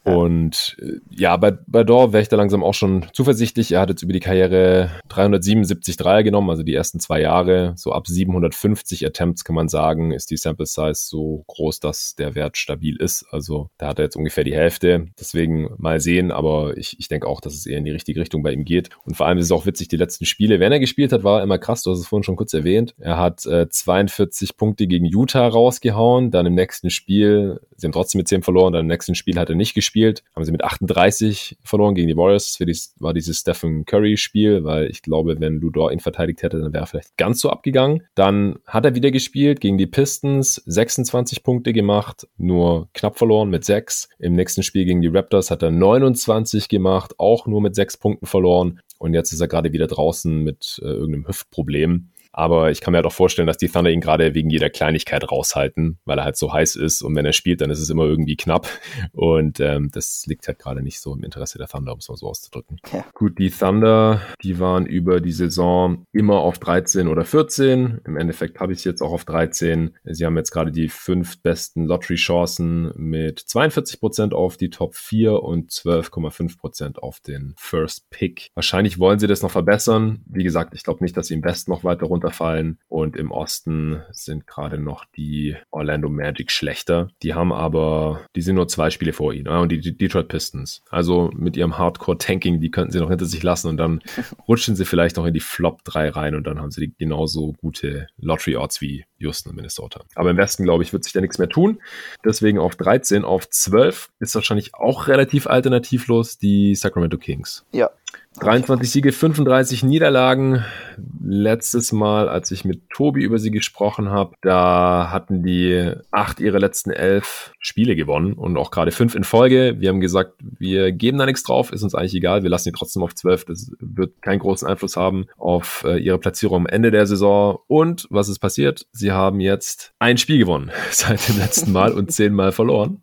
Und äh, ja, bei, bei Dor wäre ich da langsam auch schon zuversichtlich. Er hat jetzt über die Karriere 377 Dreier genommen, also die ersten zwei Jahre. So ab 750 Attempts kann man sagen, ist die Sample Size so groß, dass der Wert stabil ist. Also da hat er jetzt ungefähr die Hälfte. Deswegen mal sehen, aber ich, ich denke auch, dass es eher in die richtige Richtung bei ihm geht. Und vor allem ist es auch witzig, die letzten Spiele, wenn er gespielt hat, war er immer krass. Du hast es vorhin schon kurz erwähnt. Er hat äh, 42 Punkte gegen Utah rausgehauen. Dann im nächsten Spiel, sie haben trotzdem mit 10 verloren, dann im nächsten Spiel hat er nicht gespielt gespielt, haben sie mit 38 verloren gegen die Warriors. Für dies, war dieses Stephen Curry-Spiel, weil ich glaube, wenn Ludor ihn verteidigt hätte, dann wäre er vielleicht ganz so abgegangen. Dann hat er wieder gespielt gegen die Pistons, 26 Punkte gemacht, nur knapp verloren mit 6. Im nächsten Spiel gegen die Raptors hat er 29 gemacht, auch nur mit 6 Punkten verloren. Und jetzt ist er gerade wieder draußen mit äh, irgendeinem Hüftproblem. Aber ich kann mir halt auch vorstellen, dass die Thunder ihn gerade wegen jeder Kleinigkeit raushalten, weil er halt so heiß ist. Und wenn er spielt, dann ist es immer irgendwie knapp. Und ähm, das liegt halt gerade nicht so im Interesse der Thunder, um es mal so auszudrücken. Ja. Gut, die Thunder, die waren über die Saison immer auf 13 oder 14. Im Endeffekt habe ich es jetzt auch auf 13. Sie haben jetzt gerade die fünf besten Lottery-Chancen mit 42 Prozent auf die Top 4 und 12,5 Prozent auf den First Pick. Wahrscheinlich wollen sie das noch verbessern. Wie gesagt, ich glaube nicht, dass sie im Westen noch weiter runter runterfallen. Und im Osten sind gerade noch die Orlando Magic schlechter. Die haben aber, die sind nur zwei Spiele vor ihnen. Und die Detroit Pistons. Also mit ihrem Hardcore-Tanking, die könnten sie noch hinter sich lassen und dann (laughs) rutschen sie vielleicht noch in die Flop 3 rein und dann haben sie genauso gute Lottery-Odds wie Houston und Minnesota. Aber im Westen, glaube ich, wird sich da nichts mehr tun. Deswegen auf 13, auf 12 ist wahrscheinlich auch relativ alternativlos die Sacramento Kings. Ja, 23 Siege, 35 Niederlagen. Letztes Mal, als ich mit Tobi über sie gesprochen habe, da hatten die acht ihre letzten elf Spiele gewonnen und auch gerade fünf in Folge. Wir haben gesagt, wir geben da nichts drauf, ist uns eigentlich egal. Wir lassen sie trotzdem auf zwölf. Das wird keinen großen Einfluss haben auf äh, ihre Platzierung am Ende der Saison. Und was ist passiert? Sie haben jetzt ein Spiel gewonnen (laughs) seit dem letzten Mal und zehnmal verloren.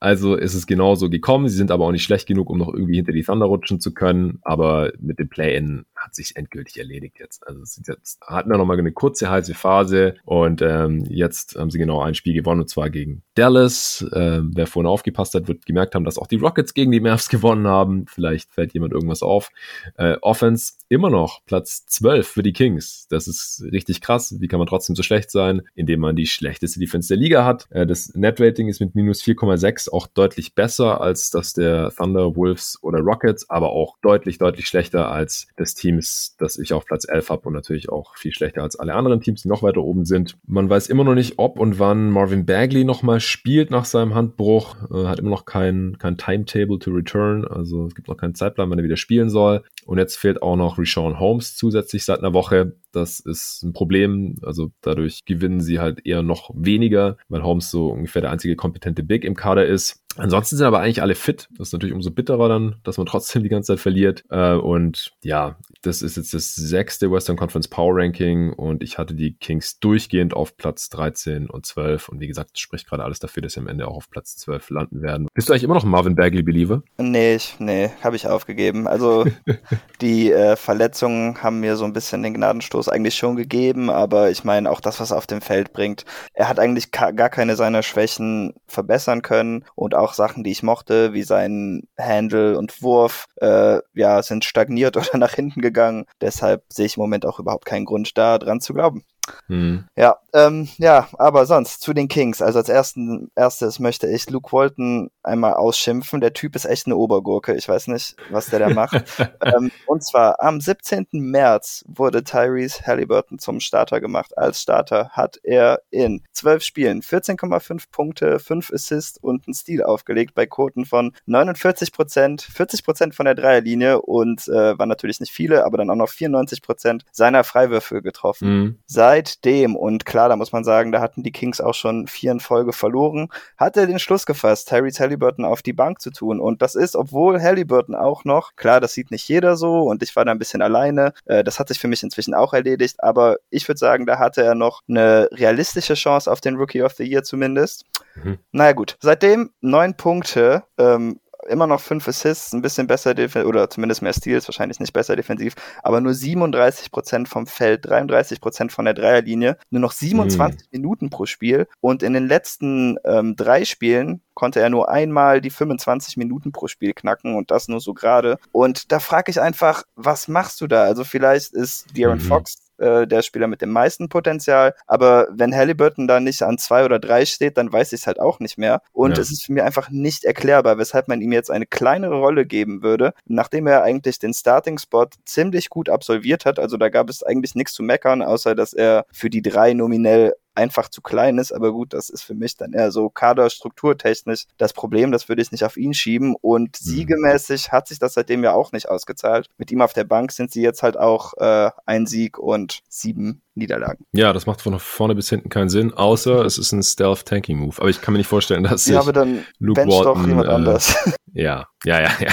Also ist es genauso gekommen. Sie sind aber auch nicht schlecht genug, um noch irgendwie hinter die Thunder rutschen zu können. Aber mit dem Play-In hat sich endgültig erledigt jetzt. Also jetzt hatten wir nochmal eine kurze heiße Phase und ähm, jetzt haben sie genau ein Spiel gewonnen und zwar gegen Dallas. Ähm, wer vorhin aufgepasst hat, wird gemerkt haben, dass auch die Rockets gegen die Mavs (laughs) gewonnen haben. Vielleicht fällt jemand irgendwas auf. Äh, Offense immer noch Platz 12 für die Kings. Das ist richtig krass. Wie kann man trotzdem so schlecht sein, indem man die schlechteste Defense der Liga hat? Äh, das Net-Rating ist mit minus 4,6 auch deutlich besser als das der Thunder, Wolves oder Rockets, aber auch deutlich, deutlich schlechter als das Team Teams, das ich auf Platz 11 habe und natürlich auch viel schlechter als alle anderen Teams, die noch weiter oben sind. Man weiß immer noch nicht, ob und wann Marvin Bagley nochmal spielt nach seinem Handbruch. Äh, hat immer noch kein, kein Timetable to return, also es gibt noch keinen Zeitplan, wann er wieder spielen soll. Und jetzt fehlt auch noch Rashawn Holmes zusätzlich seit einer Woche. Das ist ein Problem. Also dadurch gewinnen sie halt eher noch weniger, weil Holmes so ungefähr der einzige kompetente Big im Kader ist. Ansonsten sind aber eigentlich alle fit. Das ist natürlich umso bitterer dann, dass man trotzdem die ganze Zeit verliert. Äh, und ja, das ist jetzt das sechste Western Conference Power Ranking und ich hatte die Kings durchgehend auf Platz 13 und 12. Und wie gesagt, das spricht gerade alles dafür, dass sie am Ende auch auf Platz 12 landen werden. Bist du eigentlich immer noch ein Marvin Bagley-Believer? Nee, ich, nee, habe ich aufgegeben. Also (laughs) die äh, Verletzungen haben mir so ein bisschen den Gnadenstoß eigentlich schon gegeben, aber ich meine auch das, was er auf dem Feld bringt. Er hat eigentlich gar keine seiner Schwächen verbessern können und auch Sachen, die ich mochte, wie sein Handle und Wurf, äh, ja, sind stagniert (laughs) oder nach hinten gegangen. Deshalb sehe ich im Moment auch überhaupt keinen Grund da dran zu glauben. Mhm. Ja, ähm, ja, aber sonst zu den Kings. Also als ersten, erstes möchte ich Luke Walton einmal ausschimpfen. Der Typ ist echt eine Obergurke. Ich weiß nicht, was der da macht. (laughs) ähm, und zwar am 17. März wurde Tyrese Halliburton zum Starter gemacht. Als Starter hat er in zwölf Spielen 14,5 Punkte, 5 Assists und einen Stil aufgelegt bei Quoten von 49 Prozent, 40 Prozent von der Dreierlinie und äh, waren natürlich nicht viele, aber dann auch noch 94 Prozent seiner Freiwürfe getroffen. Mhm. Seitdem, und klar, da muss man sagen, da hatten die Kings auch schon vier in Folge verloren, hat er den Schluss gefasst, Tyrese Halliburton auf die Bank zu tun. Und das ist, obwohl Halliburton auch noch, klar, das sieht nicht jeder so und ich war da ein bisschen alleine, äh, das hat sich für mich inzwischen auch erledigt, aber ich würde sagen, da hatte er noch eine realistische Chance auf den Rookie of the Year zumindest. Mhm. Naja gut, seitdem neun Punkte, ähm, immer noch fünf Assists, ein bisschen besser oder zumindest mehr Steals, wahrscheinlich nicht besser defensiv, aber nur 37 Prozent vom Feld, 33 Prozent von der Dreierlinie, nur noch 27 mhm. Minuten pro Spiel und in den letzten ähm, drei Spielen konnte er nur einmal die 25 Minuten pro Spiel knacken und das nur so gerade. Und da frage ich einfach, was machst du da? Also vielleicht ist De'Aaron mhm. Fox äh, der Spieler mit dem meisten Potenzial. Aber wenn Halliburton da nicht an zwei oder drei steht, dann weiß ich es halt auch nicht mehr. Und ja. es ist für mich einfach nicht erklärbar, weshalb man ihm jetzt eine kleinere Rolle geben würde, nachdem er eigentlich den Starting-Spot ziemlich gut absolviert hat. Also da gab es eigentlich nichts zu meckern, außer dass er für die drei nominell einfach zu klein ist. Aber gut, das ist für mich dann eher so kaderstrukturtechnisch das Problem. Das würde ich nicht auf ihn schieben. Und mhm. siegemäßig hat sich das seitdem ja auch nicht ausgezahlt. Mit ihm auf der Bank sind sie jetzt halt auch äh, ein Sieg und sieben Niederlagen. Ja, das macht von vorne bis hinten keinen Sinn, außer es ist ein Stealth-Tanking-Move. Aber ich kann mir nicht vorstellen, dass ja, aber dann Luke Walton, doch jemand äh, anders. (laughs) Ja, ja, ja, ja,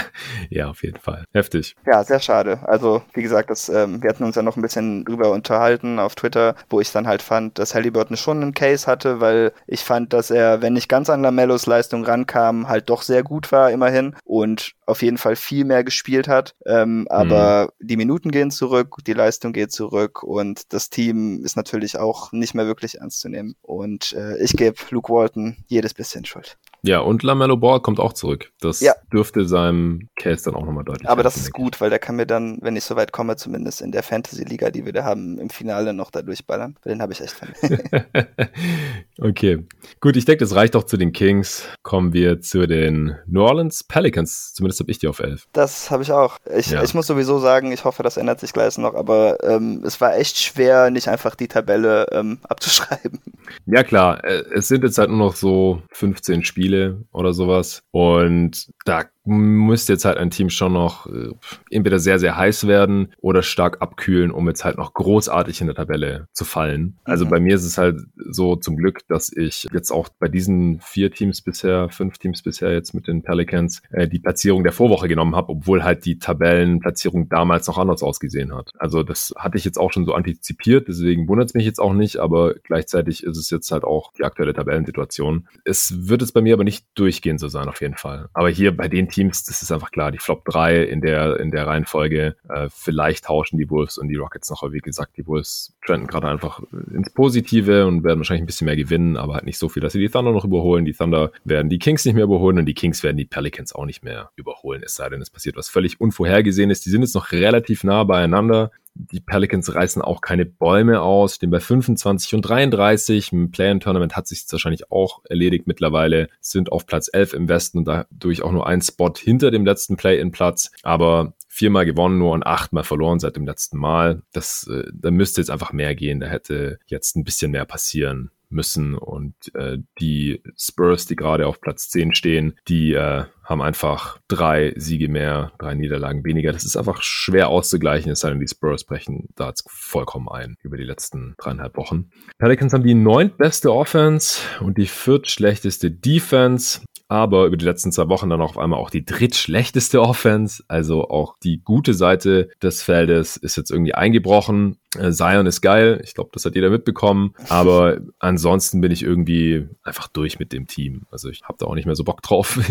ja, auf jeden Fall. Heftig. Ja, sehr schade. Also, wie gesagt, das, ähm, wir hatten uns ja noch ein bisschen drüber unterhalten auf Twitter, wo ich dann halt fand, dass Halliburton schon einen Case hatte, weil ich fand, dass er, wenn nicht ganz an Lamellos Leistung rankam, halt doch sehr gut war, immerhin. Und auf jeden Fall viel mehr gespielt hat. Ähm, aber mhm. die Minuten gehen zurück, die Leistung geht zurück und das Team ist natürlich auch nicht mehr wirklich ernst zu nehmen. Und äh, ich gebe Luke Walton jedes bisschen Schuld. Ja, und LaMelo Ball kommt auch zurück. Das ja. dürfte seinem Case dann auch nochmal deutlich Aber das ist gut, weil der kann mir dann, wenn ich soweit komme, zumindest in der Fantasy-Liga, die wir da haben, im Finale noch da durchballern. Den habe ich echt vermisst. (laughs) okay. Gut, ich denke, das reicht auch zu den Kings. Kommen wir zu den New Orleans Pelicans. Zumindest habe ich die auf 11. Das habe ich auch. Ich, ja. ich muss sowieso sagen, ich hoffe, das ändert sich gleich noch, aber ähm, es war echt schwer, nicht einfach die Tabelle ähm, abzuschreiben. Ja, klar. Äh, es sind jetzt halt nur noch so 15 Spiele Spiele oder sowas. Und da müsste jetzt halt ein Team schon noch äh, entweder sehr, sehr heiß werden oder stark abkühlen, um jetzt halt noch großartig in der Tabelle zu fallen. Also mhm. bei mir ist es halt so zum Glück, dass ich jetzt auch bei diesen vier Teams bisher, fünf Teams bisher jetzt mit den Pelicans, äh, die Platzierung der Vorwoche genommen habe, obwohl halt die Tabellenplatzierung damals noch anders ausgesehen hat. Also das hatte ich jetzt auch schon so antizipiert, deswegen wundert es mich jetzt auch nicht, aber gleichzeitig ist es jetzt halt auch die aktuelle Tabellensituation. Es wird jetzt bei mir aber nicht durchgehend so sein, auf jeden Fall. Aber hier bei den Teams, das ist einfach klar, die Flop 3 in der, in der Reihenfolge. Äh, vielleicht tauschen die Wolves und die Rockets noch, aber wie gesagt, die Wolves trenden gerade einfach ins Positive und werden wahrscheinlich ein bisschen mehr gewinnen, aber halt nicht so viel, dass sie die Thunder noch überholen. Die Thunder werden die Kings nicht mehr überholen und die Kings werden die Pelicans auch nicht mehr überholen, es sei denn, es passiert was völlig Unvorhergesehenes. Die sind jetzt noch relativ nah beieinander die Pelicans reißen auch keine Bäume aus, stehen bei 25 und 33. Im Play-In-Tournament hat sich wahrscheinlich auch erledigt mittlerweile, sind auf Platz 11 im Westen und dadurch auch nur ein Spot hinter dem letzten Play-In-Platz. Aber viermal gewonnen nur und achtmal verloren seit dem letzten Mal. Das, äh, da müsste jetzt einfach mehr gehen. Da hätte jetzt ein bisschen mehr passieren müssen. Und äh, die Spurs, die gerade auf Platz 10 stehen, die äh, haben einfach drei Siege mehr, drei Niederlagen weniger. Das ist einfach schwer auszugleichen, es sei denn, die Spurs brechen da jetzt vollkommen ein über die letzten dreieinhalb Wochen. Pelicans haben die neuntbeste Offense und die viertschlechteste Defense. aber über die letzten zwei Wochen dann auf einmal auch die drittschlechteste Offense. Also auch die gute Seite des Feldes ist jetzt irgendwie eingebrochen. Äh, Zion ist geil, ich glaube, das hat jeder mitbekommen, aber ansonsten bin ich irgendwie einfach durch mit dem Team. Also ich habe da auch nicht mehr so Bock drauf. (laughs)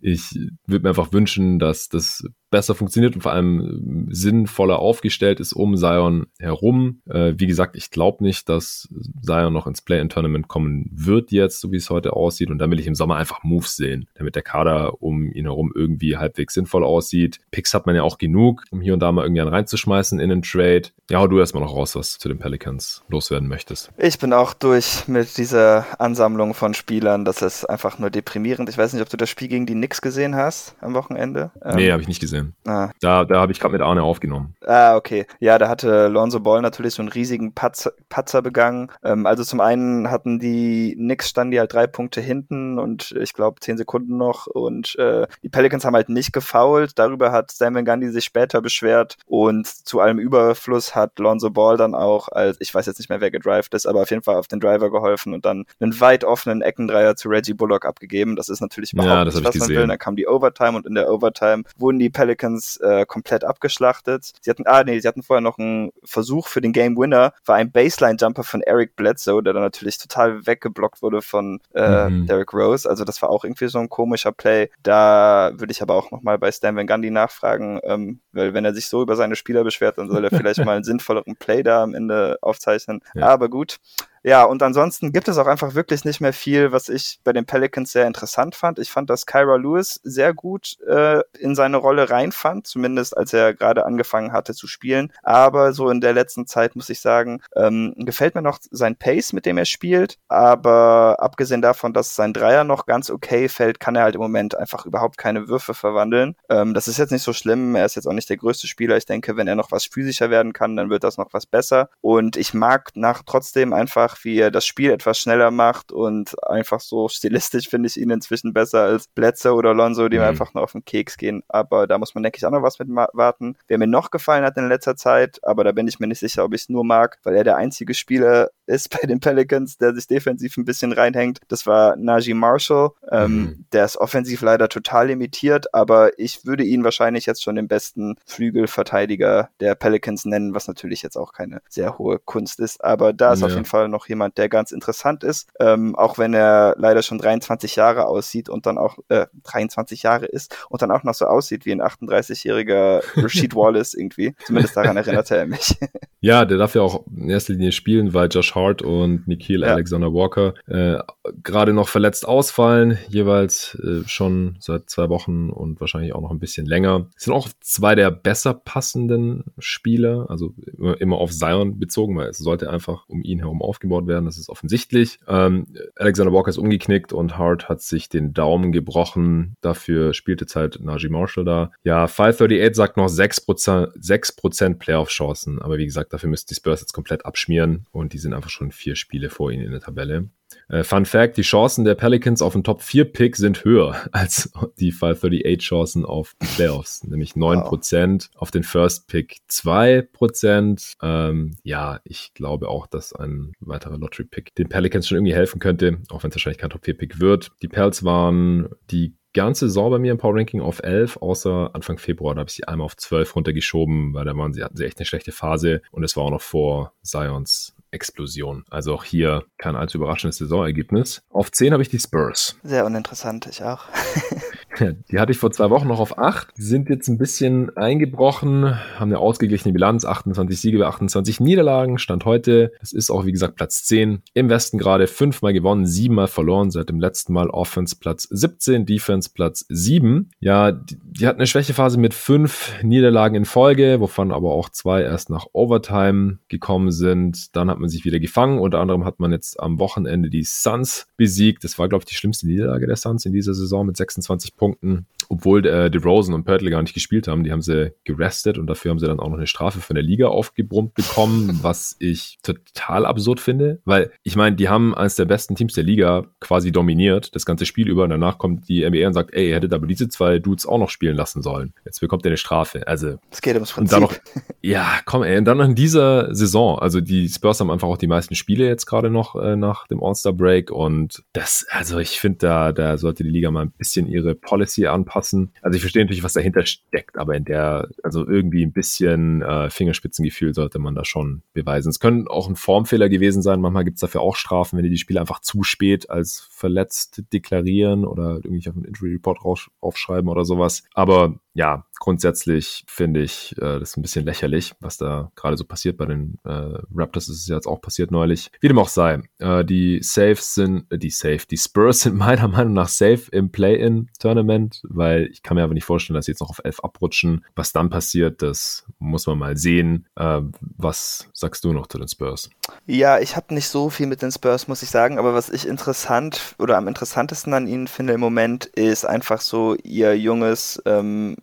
Ich würde mir einfach wünschen, dass das besser funktioniert und vor allem sinnvoller aufgestellt ist um Zion herum. Äh, wie gesagt, ich glaube nicht, dass Zion noch ins Play-in-Tournament kommen wird jetzt, so wie es heute aussieht. Und da will ich im Sommer einfach Moves sehen, damit der Kader um ihn herum irgendwie halbwegs sinnvoll aussieht. Picks hat man ja auch genug, um hier und da mal irgendwie einen reinzuschmeißen in einen Trade. Ja, hau du erstmal noch raus, was zu den Pelicans loswerden möchtest. Ich bin auch durch mit dieser Ansammlung von Spielern. Das ist einfach nur deprimierend. Ich weiß nicht, ob du das Spiel gegen die Knicks gesehen hast am Wochenende. Nee, ähm, habe ich nicht gesehen. Ah. Da, da habe ich gerade mit Arne aufgenommen. Ah, okay. Ja, da hatte Lonzo Ball natürlich so einen riesigen Patzer, Patzer begangen. Ähm, also zum einen hatten die Knicks standen die halt drei Punkte hinten und ich glaube zehn Sekunden noch und äh, die Pelicans haben halt nicht gefoult. Darüber hat Sam Gandhi sich später beschwert und zu allem Überfluss hat Lonzo Ball dann auch als, ich weiß jetzt nicht mehr, wer gedrived ist, aber auf jeden Fall auf den Driver geholfen und dann einen weit offenen Eckendreier zu Reggie Bullock abgegeben. Das ist natürlich überhaupt ja, nicht, was man will. Dann kam die Overtime und in der Overtime wurden die Pelicans Pelicans äh, komplett abgeschlachtet. Sie hatten, ah nee, sie hatten vorher noch einen Versuch für den Game Winner, war ein Baseline-Jumper von Eric Bledsoe, der dann natürlich total weggeblockt wurde von äh, mhm. Derrick Rose. Also das war auch irgendwie so ein komischer Play. Da würde ich aber auch nochmal bei Stan Van Gundy nachfragen, ähm, weil wenn er sich so über seine Spieler beschwert, dann soll er vielleicht (laughs) mal einen sinnvolleren Play da am Ende aufzeichnen. Ja. Aber gut. Ja, und ansonsten gibt es auch einfach wirklich nicht mehr viel, was ich bei den Pelicans sehr interessant fand. Ich fand, dass Kyra Lewis sehr gut äh, in seine Rolle reinfand, zumindest als er gerade angefangen hatte zu spielen. Aber so in der letzten Zeit muss ich sagen, ähm, gefällt mir noch sein Pace, mit dem er spielt. Aber abgesehen davon, dass sein Dreier noch ganz okay fällt, kann er halt im Moment einfach überhaupt keine Würfe verwandeln. Ähm, das ist jetzt nicht so schlimm. Er ist jetzt auch nicht der größte Spieler. Ich denke, wenn er noch was physischer werden kann, dann wird das noch was besser. Und ich mag nach trotzdem einfach einfach, wie er das Spiel etwas schneller macht und einfach so stilistisch finde ich ihn inzwischen besser als Bledsoe oder Lonzo, die mhm. mir einfach nur auf den Keks gehen. Aber da muss man, denke ich, auch noch was mit warten. Wer mir noch gefallen hat in letzter Zeit, aber da bin ich mir nicht sicher, ob ich es nur mag, weil er der einzige Spieler ist (laughs) bei den Pelicans, der sich defensiv ein bisschen reinhängt. Das war Najee Marshall. Ähm, mhm. Der ist offensiv leider total limitiert, aber ich würde ihn wahrscheinlich jetzt schon den besten Flügelverteidiger der Pelicans nennen, was natürlich jetzt auch keine sehr hohe Kunst ist. Aber da ist ja. auf jeden Fall noch noch jemand, der ganz interessant ist, ähm, auch wenn er leider schon 23 Jahre aussieht und dann auch äh, 23 Jahre ist und dann auch noch so aussieht wie ein 38-jähriger (laughs) Rashid Wallace irgendwie. Zumindest daran erinnerte er mich. (laughs) Ja, der darf ja auch in erster Linie spielen, weil Josh Hart und Nikhil ja. Alexander Walker äh, gerade noch verletzt ausfallen, jeweils äh, schon seit zwei Wochen und wahrscheinlich auch noch ein bisschen länger. Es sind auch zwei der besser passenden Spieler, also immer, immer auf Zion bezogen, weil es sollte einfach um ihn herum aufgebaut aufgebaut werden, das ist offensichtlich. Ähm, Alexander Walker ist umgeknickt und Hart hat sich den Daumen gebrochen. Dafür spielt jetzt halt Najee Marshall da. Ja, 538 sagt noch 6%, 6% Playoff-Chancen, aber wie gesagt, dafür müssten die Spurs jetzt komplett abschmieren und die sind einfach schon vier Spiele vor ihnen in der Tabelle. Äh, Fun Fact, die Chancen der Pelicans auf den Top 4 Pick sind höher (laughs) als die 538 Chancen auf die Playoffs, (laughs) nämlich 9%, wow. auf den First Pick 2%. Ähm, ja, ich glaube auch, dass ein weiterer Lottery Pick den Pelicans schon irgendwie helfen könnte, auch wenn es wahrscheinlich kein Top 4 Pick wird. Die Pels waren die ganze Saison bei mir im Power Ranking auf 11, außer Anfang Februar, da habe ich sie einmal auf 12 runtergeschoben, weil da waren sie, hatten sie echt eine schlechte Phase und es war auch noch vor Zions Explosion. Also auch hier kein allzu überraschendes Saisonergebnis. Auf 10 habe ich die Spurs. Sehr uninteressant, ich auch. (laughs) die hatte ich vor zwei Wochen noch auf 8. Die sind jetzt ein bisschen eingebrochen, haben eine ausgeglichene Bilanz, 28 Siege bei 28 Niederlagen, Stand heute. Das ist auch, wie gesagt, Platz 10. Im Westen gerade fünfmal gewonnen, siebenmal verloren, seit dem letzten Mal Offense Platz 17, Defense Platz 7. Ja, die, die hatten eine Schwächephase mit fünf Niederlagen in Folge, wovon aber auch zwei erst nach Overtime gekommen sind. Dann hat man sich wieder gefangen. Unter anderem hat man jetzt am Wochenende die Suns besiegt. Das war, glaube ich, die schlimmste Niederlage der Suns in dieser Saison mit 26 Punkten. Punkten obwohl äh, DeRozan und Pörtl gar nicht gespielt haben. Die haben sie gerestet und dafür haben sie dann auch noch eine Strafe von der Liga aufgebrummt bekommen, (laughs) was ich total absurd finde, weil ich meine, die haben eines der besten Teams der Liga quasi dominiert, das ganze Spiel über und danach kommt die NBA und sagt, ey, ihr hättet aber diese zwei Dudes auch noch spielen lassen sollen. Jetzt bekommt ihr eine Strafe. Also, es geht ums Prinzip. Noch, (laughs) ja, komm, ey, und dann noch in dieser Saison, also die Spurs haben einfach auch die meisten Spiele jetzt gerade noch äh, nach dem All-Star-Break und das, also ich finde, da, da sollte die Liga mal ein bisschen ihre Policy anpassen passen. Also ich verstehe natürlich, was dahinter steckt, aber in der, also irgendwie ein bisschen äh, Fingerspitzengefühl sollte man da schon beweisen. Es können auch ein Formfehler gewesen sein. Manchmal gibt es dafür auch Strafen, wenn die die Spiele einfach zu spät als verletzt deklarieren oder irgendwie auf einen Injury Report aufschreiben oder sowas. Aber ja, grundsätzlich finde ich äh, das ein bisschen lächerlich, was da gerade so passiert bei den äh, Raptors. Das ist jetzt auch passiert neulich. Wie dem auch sei, äh, die Saves sind, äh, die Safe, die Spurs (laughs) sind meiner Meinung nach safe im Play-In-Tournament, weil ich kann mir aber nicht vorstellen, dass sie jetzt noch auf elf abrutschen. Was dann passiert, das muss man mal sehen. Äh, was sagst du noch zu den Spurs? Ja, ich habe nicht so viel mit den Spurs, muss ich sagen, aber was ich interessant oder am interessantesten an ihnen finde im Moment, ist einfach so ihr junges ähm,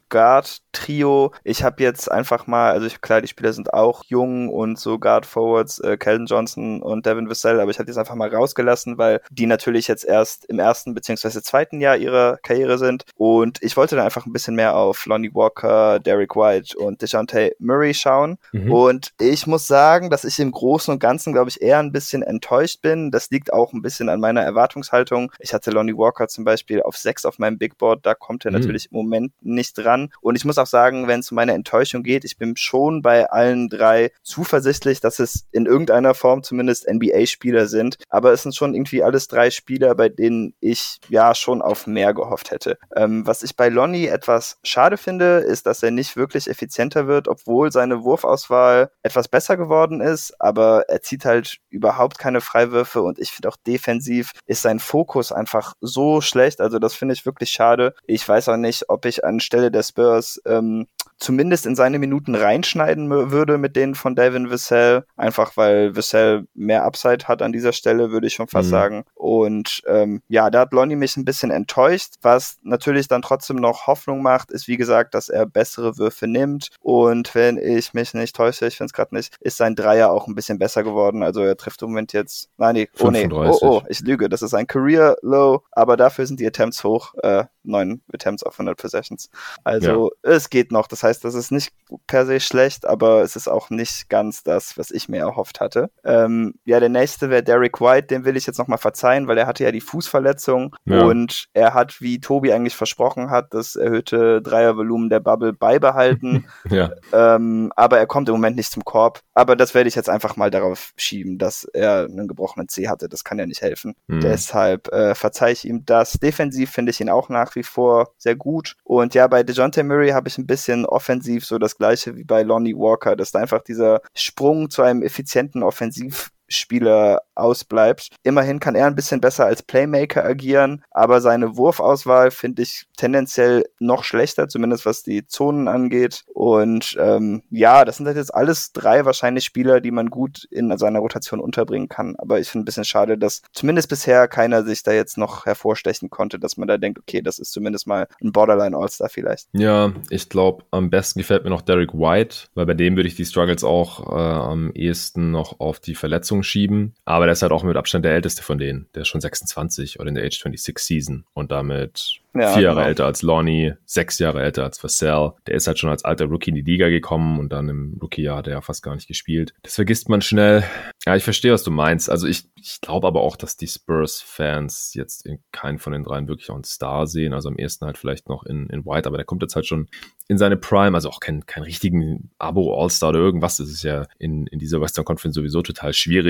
Guard-Trio. Ich habe jetzt einfach mal, also ich, klar, die Spieler sind auch jung und so Guard-Forwards, äh, Calvin Johnson und Devin Vassell, aber ich habe die jetzt einfach mal rausgelassen, weil die natürlich jetzt erst im ersten beziehungsweise zweiten Jahr ihrer Karriere sind und ich wollte dann einfach ein bisschen mehr auf Lonnie Walker, Derek White und DeJounte Murray schauen mhm. und ich muss sagen, dass ich im Großen und Ganzen, glaube ich, eher ein bisschen enttäuscht bin. Das liegt auch ein bisschen an meiner Erwartungshaltung. Ich hatte Lonnie Walker zum Beispiel auf sechs auf meinem Big Board, da kommt er mhm. natürlich im Moment nicht dran. Und ich muss auch sagen, wenn es um meine Enttäuschung geht, ich bin schon bei allen drei zuversichtlich, dass es in irgendeiner Form zumindest NBA-Spieler sind. Aber es sind schon irgendwie alles drei Spieler, bei denen ich ja schon auf mehr gehofft hätte. Ähm, was ich bei Lonnie etwas schade finde, ist, dass er nicht wirklich effizienter wird, obwohl seine Wurfauswahl etwas besser geworden ist. Aber er zieht halt überhaupt keine Freiwürfe und ich finde auch defensiv ist sein Fokus einfach so schlecht. Also das finde ich wirklich schade. Ich weiß auch nicht, ob ich anstelle der Spurs ähm, zumindest in seine Minuten reinschneiden würde mit denen von Devin Vassell, einfach weil Vassell mehr Upside hat an dieser Stelle, würde ich schon fast mhm. sagen. Und ähm, ja, da hat Lonnie mich ein bisschen enttäuscht. Was natürlich dann trotzdem noch Hoffnung macht, ist wie gesagt, dass er bessere Würfe nimmt. Und wenn ich mich nicht täusche, ich finde es gerade nicht, ist sein Dreier auch ein bisschen besser geworden. Also er trifft im Moment jetzt, nein, nee, oh nee, oh, oh, ich lüge, das ist ein Career Low, aber dafür sind die Attempts hoch, äh, neun Attempts auf 100 Possessions. Also ja. es geht noch. Das heißt, das ist nicht per se schlecht, aber es ist auch nicht ganz das, was ich mir erhofft hatte. Ähm, ja, der nächste wäre Derek White, den will ich jetzt nochmal verzeihen, weil er hatte ja die Fußverletzung ja. und er hat, wie Tobi eigentlich versprochen hat, das erhöhte Dreiervolumen der Bubble beibehalten. (laughs) ja. ähm, aber er kommt im Moment nicht zum Korb. Aber das werde ich jetzt einfach mal darauf schieben, dass er einen gebrochenen C hatte. Das kann ja nicht helfen. Mhm. Deshalb äh, verzeihe ich ihm das. Defensiv finde ich ihn auch nach wie vor sehr gut. Und ja, bei DeJounte Murray habe ich ein bisschen offensiv so das gleiche wie bei Lonnie Walker, dass da einfach dieser Sprung zu einem effizienten Offensiv Spieler ausbleibt. Immerhin kann er ein bisschen besser als Playmaker agieren, aber seine Wurfauswahl finde ich tendenziell noch schlechter, zumindest was die Zonen angeht. Und ähm, ja, das sind halt jetzt alles drei wahrscheinlich Spieler, die man gut in seiner Rotation unterbringen kann. Aber ich finde ein bisschen schade, dass zumindest bisher keiner sich da jetzt noch hervorstechen konnte, dass man da denkt, okay, das ist zumindest mal ein Borderline All-Star vielleicht. Ja, ich glaube, am besten gefällt mir noch Derek White, weil bei dem würde ich die Struggles auch äh, am ehesten noch auf die Verletzung Verletzung schieben. Aber der ist halt auch mit Abstand der älteste von denen. Der ist schon 26 oder in der Age 26 Season und damit ja, vier Jahre genau. älter als Lonnie, sechs Jahre älter als Vassell. Der ist halt schon als alter Rookie in die Liga gekommen und dann im Rookie-Jahr hat er ja fast gar nicht gespielt. Das vergisst man schnell. Ja, ich verstehe, was du meinst. Also ich, ich glaube aber auch, dass die Spurs-Fans jetzt in keinen von den dreien wirklich auch einen Star sehen. Also am ersten halt vielleicht noch in, in White, aber der kommt jetzt halt schon in seine Prime. Also auch kein, kein richtigen Abo-All-Star oder irgendwas. Das ist ja in, in dieser Western Conference sowieso total schwierig.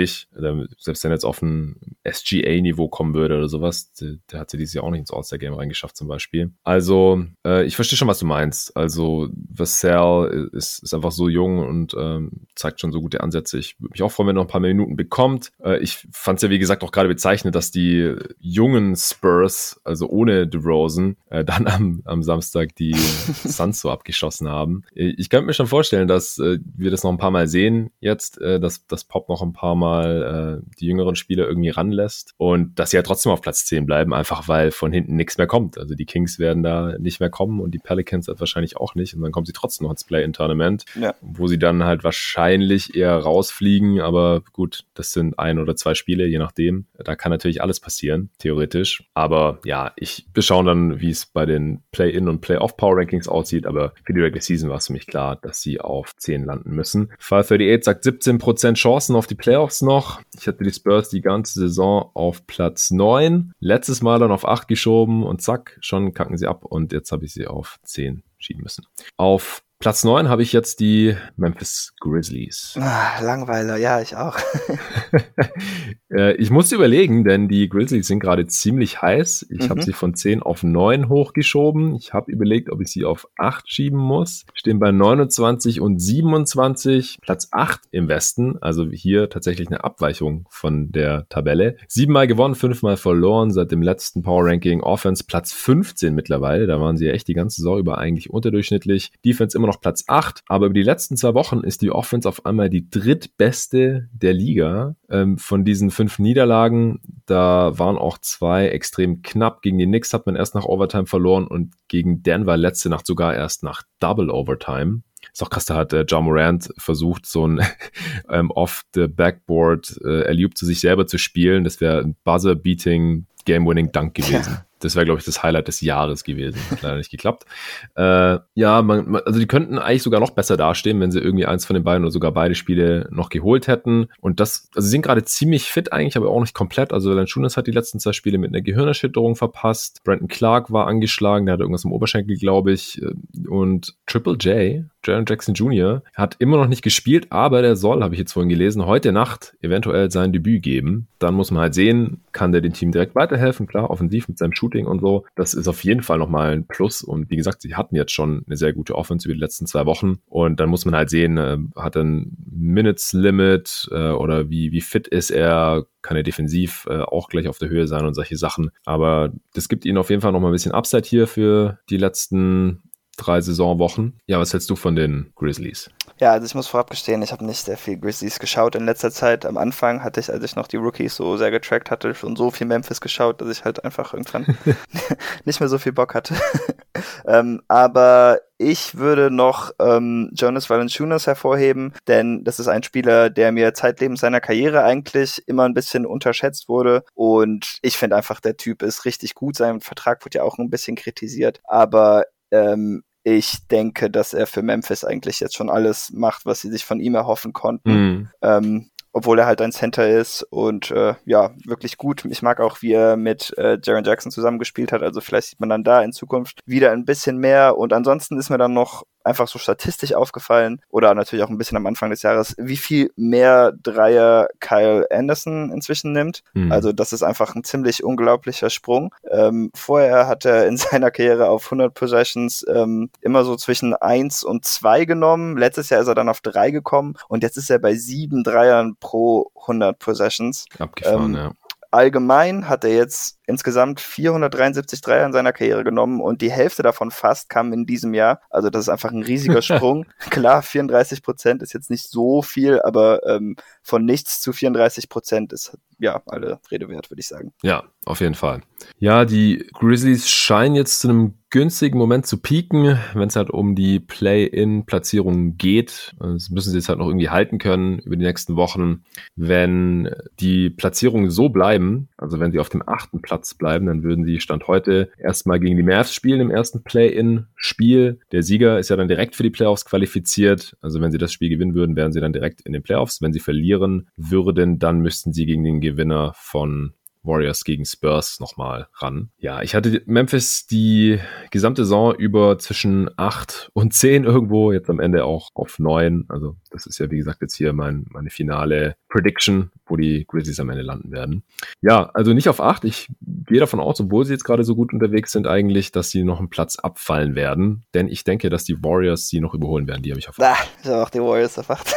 Selbst wenn er jetzt auf ein SGA-Niveau kommen würde oder sowas, der, hat ja dieses Jahr auch nicht ins All-Star-Game reingeschafft geschafft zum Beispiel. Also, äh, ich verstehe schon, was du meinst. Also, Vassell ist, ist einfach so jung und ähm, zeigt schon so gute Ansätze. Ich würde mich auch freuen, wenn er noch ein paar Minuten bekommt. Äh, ich fand es ja, wie gesagt, auch gerade bezeichnet, dass die jungen Spurs, also ohne DeRozan, äh, dann am, am Samstag die (laughs) Suns so abgeschossen haben. Ich könnte mir schon vorstellen, dass äh, wir das noch ein paar Mal sehen jetzt, äh, dass das Pop noch ein paar Mal mal äh, die jüngeren Spieler irgendwie ranlässt und dass sie ja trotzdem auf Platz 10 bleiben, einfach weil von hinten nichts mehr kommt. Also die Kings werden da nicht mehr kommen und die Pelicans halt wahrscheinlich auch nicht und dann kommen sie trotzdem noch ins Play-In-Tournament, ja. wo sie dann halt wahrscheinlich eher rausfliegen, aber gut, das sind ein oder zwei Spiele, je nachdem. Da kann natürlich alles passieren, theoretisch. Aber ja, ich beschaue dann, wie es bei den Play-In und Play-Off-Power-Rankings aussieht, aber für die Regular Season war es für mich klar, dass sie auf 10 landen müssen. Fall 38 sagt 17% Chancen auf die Playoffs noch. Ich hatte die Spurs die ganze Saison auf Platz 9. Letztes Mal dann auf 8 geschoben und zack, schon kacken sie ab und jetzt habe ich sie auf 10 schieben müssen. Auf Platz 9 habe ich jetzt die Memphis Grizzlies. Ah, Langweiler, ja, ich auch. (laughs) Äh, ich musste überlegen, denn die Grizzlies sind gerade ziemlich heiß. Ich mhm. habe sie von 10 auf 9 hochgeschoben. Ich habe überlegt, ob ich sie auf 8 schieben muss. Stehen bei 29 und 27, Platz 8 im Westen. Also hier tatsächlich eine Abweichung von der Tabelle. Siebenmal gewonnen, fünfmal verloren seit dem letzten Power Ranking. Offense Platz 15 mittlerweile. Da waren sie ja echt die ganze Saison über eigentlich unterdurchschnittlich. Defense immer noch Platz 8, aber über die letzten zwei Wochen ist die Offense auf einmal die drittbeste der Liga. Ähm, von diesen fünf Niederlagen, da waren auch zwei extrem knapp. Gegen die Knicks hat man erst nach Overtime verloren und gegen Denver letzte Nacht sogar erst nach Double Overtime. Ist auch krass, da hat äh, John Morant versucht, so ein (laughs) ähm, off-the-backboard äh, Alley zu sich selber zu spielen. Das wäre ein Buzzer-Beating Game-Winning-Dunk gewesen. Ja. Das wäre, glaube ich, das Highlight des Jahres gewesen. Hat leider nicht geklappt. Äh, ja, man, man, also die könnten eigentlich sogar noch besser dastehen, wenn sie irgendwie eins von den beiden oder sogar beide Spiele noch geholt hätten. Und das, also sie sind gerade ziemlich fit eigentlich, aber auch nicht komplett. Also Valanciunas hat die letzten zwei Spiele mit einer Gehirnerschütterung verpasst. Brandon Clark war angeschlagen, der hatte irgendwas im Oberschenkel, glaube ich. Und Triple J, Jaron Jackson Jr., hat immer noch nicht gespielt, aber der soll, habe ich jetzt vorhin gelesen, heute Nacht eventuell sein Debüt geben. Dann muss man halt sehen, kann der dem Team direkt weiterhelfen, klar, offensiv mit seinem Shooting und so. Das ist auf jeden Fall nochmal ein Plus. Und wie gesagt, sie hatten jetzt schon eine sehr gute Offense über die letzten zwei Wochen. Und dann muss man halt sehen, äh, hat er ein Minutes Limit äh, oder wie, wie fit ist er? Kann er defensiv äh, auch gleich auf der Höhe sein und solche Sachen. Aber das gibt ihnen auf jeden Fall nochmal ein bisschen Upside hier für die letzten drei Saisonwochen. Ja, was hältst du von den Grizzlies? Ja, also ich muss vorab gestehen, ich habe nicht sehr viel Grizzlies geschaut in letzter Zeit. Am Anfang hatte ich, als ich noch die Rookies so sehr getrackt hatte, schon so viel Memphis geschaut, dass ich halt einfach irgendwann (laughs) (laughs) nicht mehr so viel Bock hatte. (laughs) ähm, aber ich würde noch ähm, Jonas Valanciunas hervorheben, denn das ist ein Spieler, der mir zeitlebens seiner Karriere eigentlich immer ein bisschen unterschätzt wurde. Und ich finde einfach, der Typ ist richtig gut. Sein Vertrag wird ja auch ein bisschen kritisiert. Aber ähm, ich denke, dass er für Memphis eigentlich jetzt schon alles macht, was sie sich von ihm erhoffen konnten. Mhm. Ähm, obwohl er halt ein Center ist und äh, ja, wirklich gut. Ich mag auch, wie er mit äh, Jaron Jackson zusammengespielt hat. Also vielleicht sieht man dann da in Zukunft wieder ein bisschen mehr. Und ansonsten ist mir dann noch einfach so statistisch aufgefallen oder natürlich auch ein bisschen am Anfang des Jahres, wie viel mehr Dreier Kyle Anderson inzwischen nimmt. Mhm. Also das ist einfach ein ziemlich unglaublicher Sprung. Ähm, vorher hat er in (laughs) seiner Karriere auf 100 Possessions ähm, immer so zwischen 1 und 2 genommen. Letztes Jahr ist er dann auf 3 gekommen und jetzt ist er bei 7 Dreiern pro 100 Possessions. Abgefahren, ähm, ja allgemein hat er jetzt insgesamt 473 Dreier in seiner Karriere genommen und die Hälfte davon fast kam in diesem Jahr. Also das ist einfach ein riesiger (laughs) Sprung. Klar, 34 Prozent ist jetzt nicht so viel, aber ähm, von nichts zu 34 Prozent ist ja alle Rede wert, würde ich sagen. Ja, auf jeden Fall. Ja, die Grizzlies scheinen jetzt zu einem günstigen Moment zu pieken, wenn es halt um die Play-in-Platzierung geht. Das müssen sie jetzt halt noch irgendwie halten können über die nächsten Wochen. Wenn die Platzierungen so bleiben, also wenn sie auf dem achten Platz bleiben, dann würden sie Stand heute erstmal gegen die Mavs spielen im ersten Play-in-Spiel. Der Sieger ist ja dann direkt für die Playoffs qualifiziert. Also wenn sie das Spiel gewinnen würden, wären sie dann direkt in den Playoffs. Wenn sie verlieren würden, dann müssten sie gegen den Gewinner von Warriors gegen Spurs nochmal ran. Ja, ich hatte Memphis die gesamte Saison über zwischen 8 und 10 irgendwo, jetzt am Ende auch auf 9. Also das ist ja wie gesagt jetzt hier mein, meine finale Prediction, wo die Grizzlies am Ende landen werden. Ja, also nicht auf 8. Ich gehe davon aus, obwohl sie jetzt gerade so gut unterwegs sind eigentlich, dass sie noch einen Platz abfallen werden. Denn ich denke, dass die Warriors sie noch überholen werden. Die habe ich auf 8. Ah, ich habe auch die Warriors auf 8.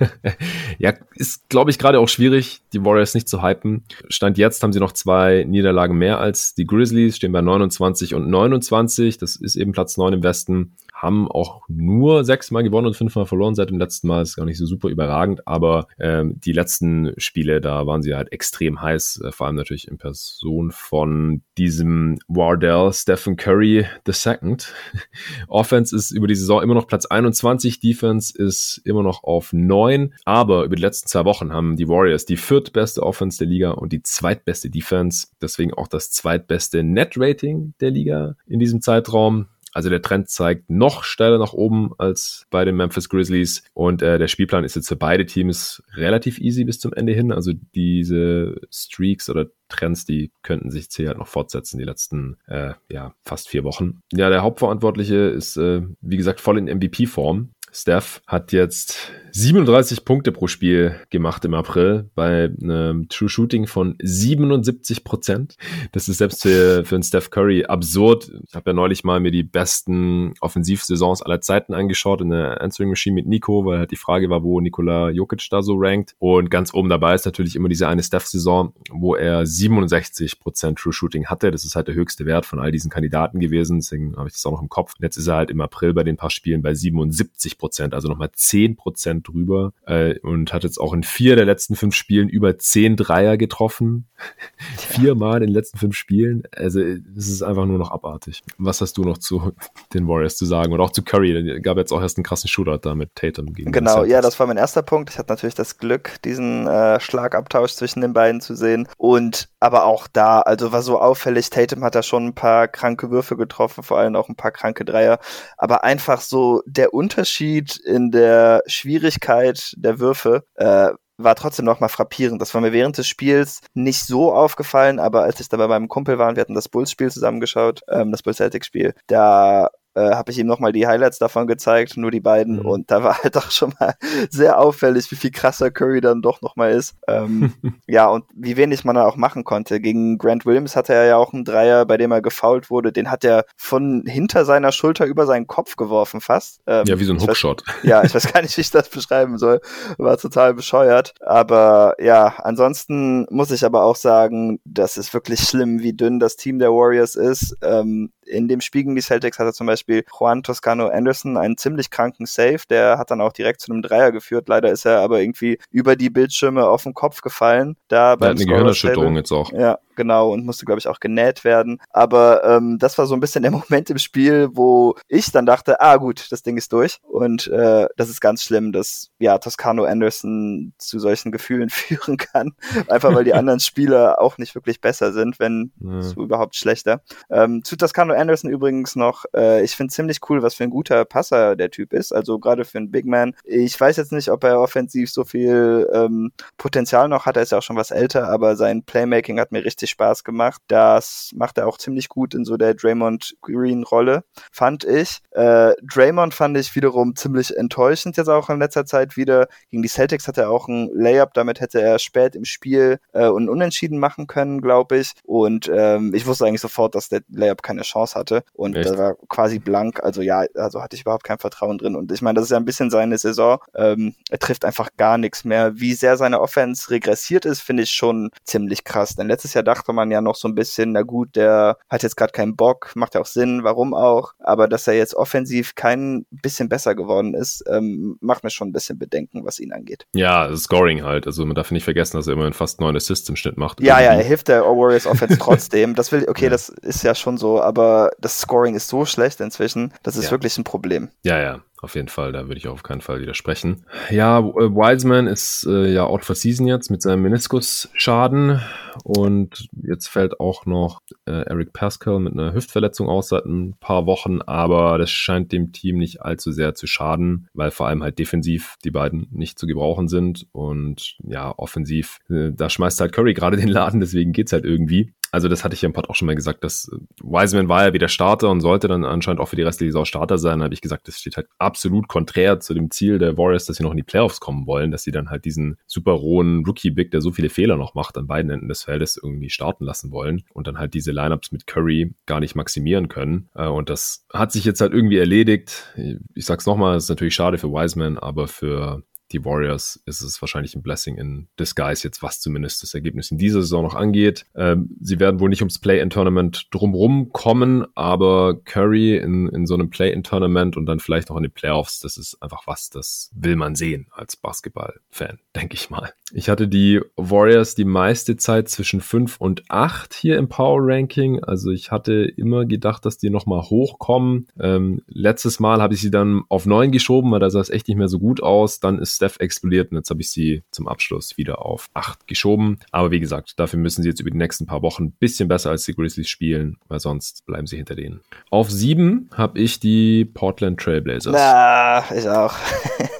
(laughs) ja, ist glaube ich gerade auch schwierig, die Warriors nicht zu hypen. Stand jetzt haben sie noch zwei Niederlagen mehr als die Grizzlies, stehen bei 29 und 29. Das ist eben Platz 9 im Westen. Haben auch nur sechsmal gewonnen und fünfmal verloren seit dem letzten Mal. Ist gar nicht so super überragend, aber ähm, die letzten Spiele, da waren sie halt extrem heiß, äh, vor allem natürlich in Person von diesem Wardell Stephen Curry II. (laughs) Offense ist über die Saison immer noch Platz 21, Defense ist immer noch auf 9, aber über die letzten zwei Wochen haben die Warriors die viertbeste Offense der Liga und die zweitbeste Defense, deswegen auch das zweitbeste Net-Rating der Liga in diesem Zeitraum. Also der Trend zeigt noch steiler nach oben als bei den Memphis Grizzlies und äh, der Spielplan ist jetzt für beide Teams relativ easy bis zum Ende hin. Also diese Streaks oder Trends, die könnten sich hier halt noch fortsetzen, die letzten äh, ja, fast vier Wochen. Ja, der Hauptverantwortliche ist, äh, wie gesagt, voll in MVP-Form. Steph hat jetzt 37 Punkte pro Spiel gemacht im April bei einem True Shooting von 77 Prozent. Das ist selbst für, für einen Steph Curry absurd. Ich habe ja neulich mal mir die besten Offensivsaisons aller Zeiten angeschaut in der Answering Machine mit Nico, weil halt die Frage war, wo Nikola Jokic da so rankt. Und ganz oben dabei ist natürlich immer diese eine Steph-Saison, wo er 67 Prozent True Shooting hatte. Das ist halt der höchste Wert von all diesen Kandidaten gewesen. Deswegen habe ich das auch noch im Kopf. Jetzt ist er halt im April bei den paar Spielen bei 77 Prozent, also nochmal 10 Prozent drüber äh, und hat jetzt auch in vier der letzten fünf Spielen über zehn Dreier getroffen. (laughs) Viermal in den letzten fünf Spielen. Also es ist einfach nur noch abartig. Was hast du noch zu (laughs) den Warriors zu sagen? Oder auch zu Curry? Gab jetzt auch erst einen krassen Shootout da mit Tatum gegen Genau, ja, das war mein erster Punkt. Ich hatte natürlich das Glück, diesen äh, Schlagabtausch zwischen den beiden zu sehen. Und aber auch da, also war so auffällig, Tatum hat da schon ein paar kranke Würfe getroffen, vor allem auch ein paar kranke Dreier. Aber einfach so der Unterschied in der Schwierigkeit der Würfe äh, war trotzdem noch mal frappierend. Das war mir während des Spiels nicht so aufgefallen, aber als ich da bei meinem Kumpel war und wir hatten das Bulls-Spiel zusammengeschaut, ähm, das Bulls-Celtics-Spiel, da äh, habe ich ihm nochmal die Highlights davon gezeigt, nur die beiden. Mhm. Und da war halt auch schon mal (laughs) sehr auffällig, wie viel krasser Curry dann doch nochmal ist. Ähm, (laughs) ja, und wie wenig man da auch machen konnte. Gegen Grant Williams hatte er ja auch einen Dreier, bei dem er gefoult wurde. Den hat er von hinter seiner Schulter über seinen Kopf geworfen fast. Ähm, ja, wie so ein Hookshot. Weiß, (laughs) ja, ich weiß gar nicht, wie ich das beschreiben soll. War total bescheuert. Aber ja, ansonsten muss ich aber auch sagen, das ist wirklich schlimm, wie dünn das Team der Warriors ist. Ähm, in dem Spiel gegen die Celtics hatte zum Beispiel Juan Toscano Anderson einen ziemlich kranken Save, der hat dann auch direkt zu einem Dreier geführt. Leider ist er aber irgendwie über die Bildschirme auf den Kopf gefallen. Da beim eine Gehirnerschütterung jetzt auch. Ja, genau, und musste, glaube ich, auch genäht werden. Aber ähm, das war so ein bisschen der (laughs) Moment im Spiel, wo ich dann dachte, ah gut, das Ding ist durch. Und äh, das ist ganz schlimm, dass ja Toscano Anderson zu solchen Gefühlen (laughs) führen kann. Einfach weil die (laughs) anderen Spieler auch nicht wirklich besser sind, wenn ja. so überhaupt schlechter. Ähm, zu Toscano Anderson übrigens noch, äh, ich finde ziemlich cool, was für ein guter Passer der Typ ist. Also gerade für einen Big Man. Ich weiß jetzt nicht, ob er offensiv so viel ähm, Potenzial noch hat. Er ist ja auch schon was älter, aber sein Playmaking hat mir richtig Spaß gemacht. Das macht er auch ziemlich gut in so der Draymond Green Rolle, fand ich. Äh, Draymond fand ich wiederum ziemlich enttäuschend jetzt auch in letzter Zeit wieder. Gegen die Celtics hat er auch ein Layup, damit hätte er spät im Spiel äh, und Unentschieden machen können, glaube ich. Und ähm, ich wusste eigentlich sofort, dass der Layup keine Chance hatte. Und Echt? war quasi blank. Also ja, also hatte ich überhaupt kein Vertrauen drin. Und ich meine, das ist ja ein bisschen seine Saison. Ähm, er trifft einfach gar nichts mehr. Wie sehr seine Offense regressiert ist, finde ich schon ziemlich krass. Denn letztes Jahr dachte man ja noch so ein bisschen, na gut, der hat jetzt gerade keinen Bock, macht ja auch Sinn, warum auch. Aber dass er jetzt offensiv kein bisschen besser geworden ist, ähm, macht mir schon ein bisschen Bedenken, was ihn angeht. Ja, Scoring halt. Also man darf nicht vergessen, dass er immerhin fast neun Assists im Schnitt macht. Ja, irgendwie. ja, er hilft der Warriors Offense (laughs) trotzdem. Das will, okay, ja. das ist ja schon so, aber das Scoring ist so schlecht inzwischen, das ist ja. wirklich ein Problem. Ja, ja auf jeden Fall, da würde ich auf keinen Fall widersprechen. Ja, äh, Wiseman ist äh, ja out for season jetzt mit seinem Meniskusschaden und jetzt fällt auch noch äh, Eric Pascal mit einer Hüftverletzung aus seit ein paar Wochen, aber das scheint dem Team nicht allzu sehr zu schaden, weil vor allem halt defensiv die beiden nicht zu gebrauchen sind und ja, offensiv, äh, da schmeißt halt Curry gerade den Laden, deswegen geht's halt irgendwie. Also das hatte ich ja im Pod auch schon mal gesagt, dass äh, Wiseman war ja wieder Starter und sollte dann anscheinend auch für die restliche Saison Starter sein. Da habe ich gesagt, das steht halt absolut konträr zu dem Ziel der Warriors, dass sie noch in die Playoffs kommen wollen, dass sie dann halt diesen super rohen Rookie-Big, der so viele Fehler noch macht, an beiden Enden des Feldes irgendwie starten lassen wollen und dann halt diese Lineups mit Curry gar nicht maximieren können. Äh, und das hat sich jetzt halt irgendwie erledigt. Ich sag's nochmal, ist natürlich schade für Wiseman, aber für die Warriors ist es wahrscheinlich ein Blessing in Disguise jetzt, was zumindest das Ergebnis in dieser Saison noch angeht. Ähm, sie werden wohl nicht ums Play-in-Tournament drumrum kommen, aber Curry in, in so einem Play-in-Tournament und dann vielleicht auch in den Playoffs, das ist einfach was, das will man sehen als Basketball-Fan, (laughs) denke ich mal. Ich hatte die Warriors die meiste Zeit zwischen 5 und 8 hier im Power Ranking. Also ich hatte immer gedacht, dass die nochmal hochkommen. Ähm, letztes Mal habe ich sie dann auf 9 geschoben, weil da sah es echt nicht mehr so gut aus. Dann ist Steph explodiert und jetzt habe ich sie zum Abschluss wieder auf 8 geschoben. Aber wie gesagt, dafür müssen sie jetzt über die nächsten paar Wochen ein bisschen besser als die Grizzlies spielen, weil sonst bleiben sie hinter denen. Auf 7 habe ich die Portland Trailblazers. Na, ich auch.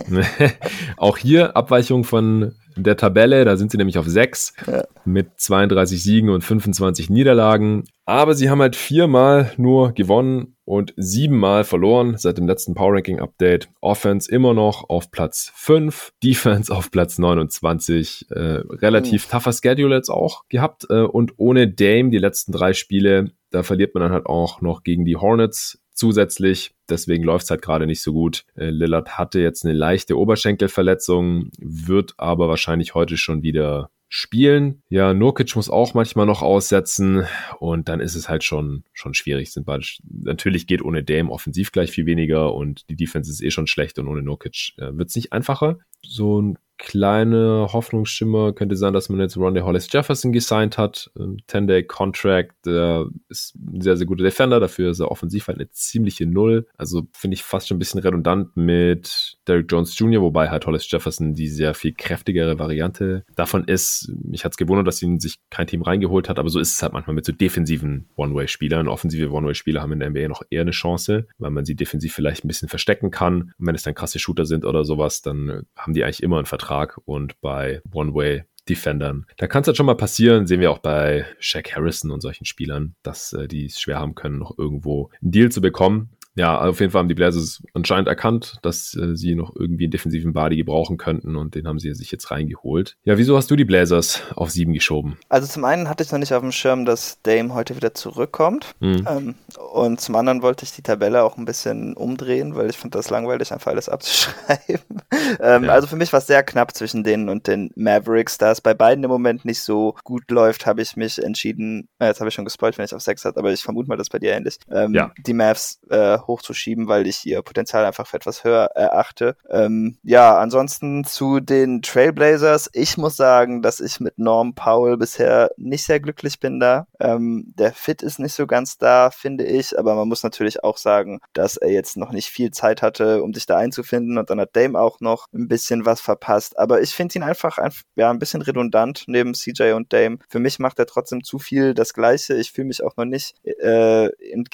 (laughs) (laughs) auch hier Abweichung von der Tabelle. Da sind sie nämlich auf 6 ja. mit 32 Siegen und 25 Niederlagen. Aber sie haben halt viermal nur gewonnen und siebenmal verloren seit dem letzten Power Ranking Update. Offense immer noch auf Platz 5, Defense auf Platz 29. Äh, relativ mhm. tougher Schedule jetzt auch gehabt. Äh, und ohne Dame die letzten drei Spiele, da verliert man dann halt auch noch gegen die Hornets zusätzlich. Deswegen läuft es halt gerade nicht so gut. Äh, Lillard hatte jetzt eine leichte Oberschenkelverletzung, wird aber wahrscheinlich heute schon wieder spielen. Ja, Nurkic muss auch manchmal noch aussetzen und dann ist es halt schon, schon schwierig. Sind natürlich geht ohne Dame offensiv gleich viel weniger und die Defense ist eh schon schlecht und ohne Nurkic äh, wird es nicht einfacher. So ein kleine Hoffnungsschimmer könnte sein, dass man jetzt Ronde Hollis Jefferson gesigned hat. 10-Day-Contract, der ist ein sehr, sehr guter Defender, dafür ist er offensiv halt eine ziemliche Null. Also finde ich fast schon ein bisschen redundant mit Derrick Jones Jr., wobei halt Hollis Jefferson die sehr viel kräftigere Variante davon ist. Mich hat es gewundert, dass ihn sich kein Team reingeholt hat, aber so ist es halt manchmal mit so defensiven One-Way-Spielern. Offensive One-Way-Spieler haben in der NBA noch eher eine Chance, weil man sie defensiv vielleicht ein bisschen verstecken kann. Und wenn es dann krasse Shooter sind oder sowas, dann haben die eigentlich immer einen Vertrag Vertrag und bei One-Way Defendern. Da kann es halt schon mal passieren, sehen wir auch bei Shaq Harrison und solchen Spielern, dass äh, die es schwer haben können, noch irgendwo einen Deal zu bekommen ja, auf jeden Fall haben die Blazers anscheinend erkannt, dass äh, sie noch irgendwie einen defensiven Body gebrauchen könnten und den haben sie sich jetzt reingeholt. Ja, wieso hast du die Blazers auf sieben geschoben? Also zum einen hatte ich noch nicht auf dem Schirm, dass Dame heute wieder zurückkommt mhm. ähm, und zum anderen wollte ich die Tabelle auch ein bisschen umdrehen, weil ich finde das langweilig, einfach alles abzuschreiben. (laughs) ähm, ja. Also für mich war es sehr knapp zwischen denen und den Mavericks. Da es bei beiden im Moment nicht so gut läuft, habe ich mich entschieden, äh, jetzt habe ich schon gespoilt, wenn ich auf sechs hatte, aber ich vermute mal, das bei dir ähnlich. Ähm, ja. Die Mavs äh, hochzuschieben, weil ich ihr Potenzial einfach für etwas höher erachte. Ähm, ja, ansonsten zu den Trailblazers. Ich muss sagen, dass ich mit Norm Powell bisher nicht sehr glücklich bin da. Ähm, der Fit ist nicht so ganz da, finde ich, aber man muss natürlich auch sagen, dass er jetzt noch nicht viel Zeit hatte, um sich da einzufinden und dann hat Dame auch noch ein bisschen was verpasst. Aber ich finde ihn einfach ein, ja, ein bisschen redundant neben CJ und Dame. Für mich macht er trotzdem zu viel das Gleiche. Ich fühle mich auch noch nicht äh,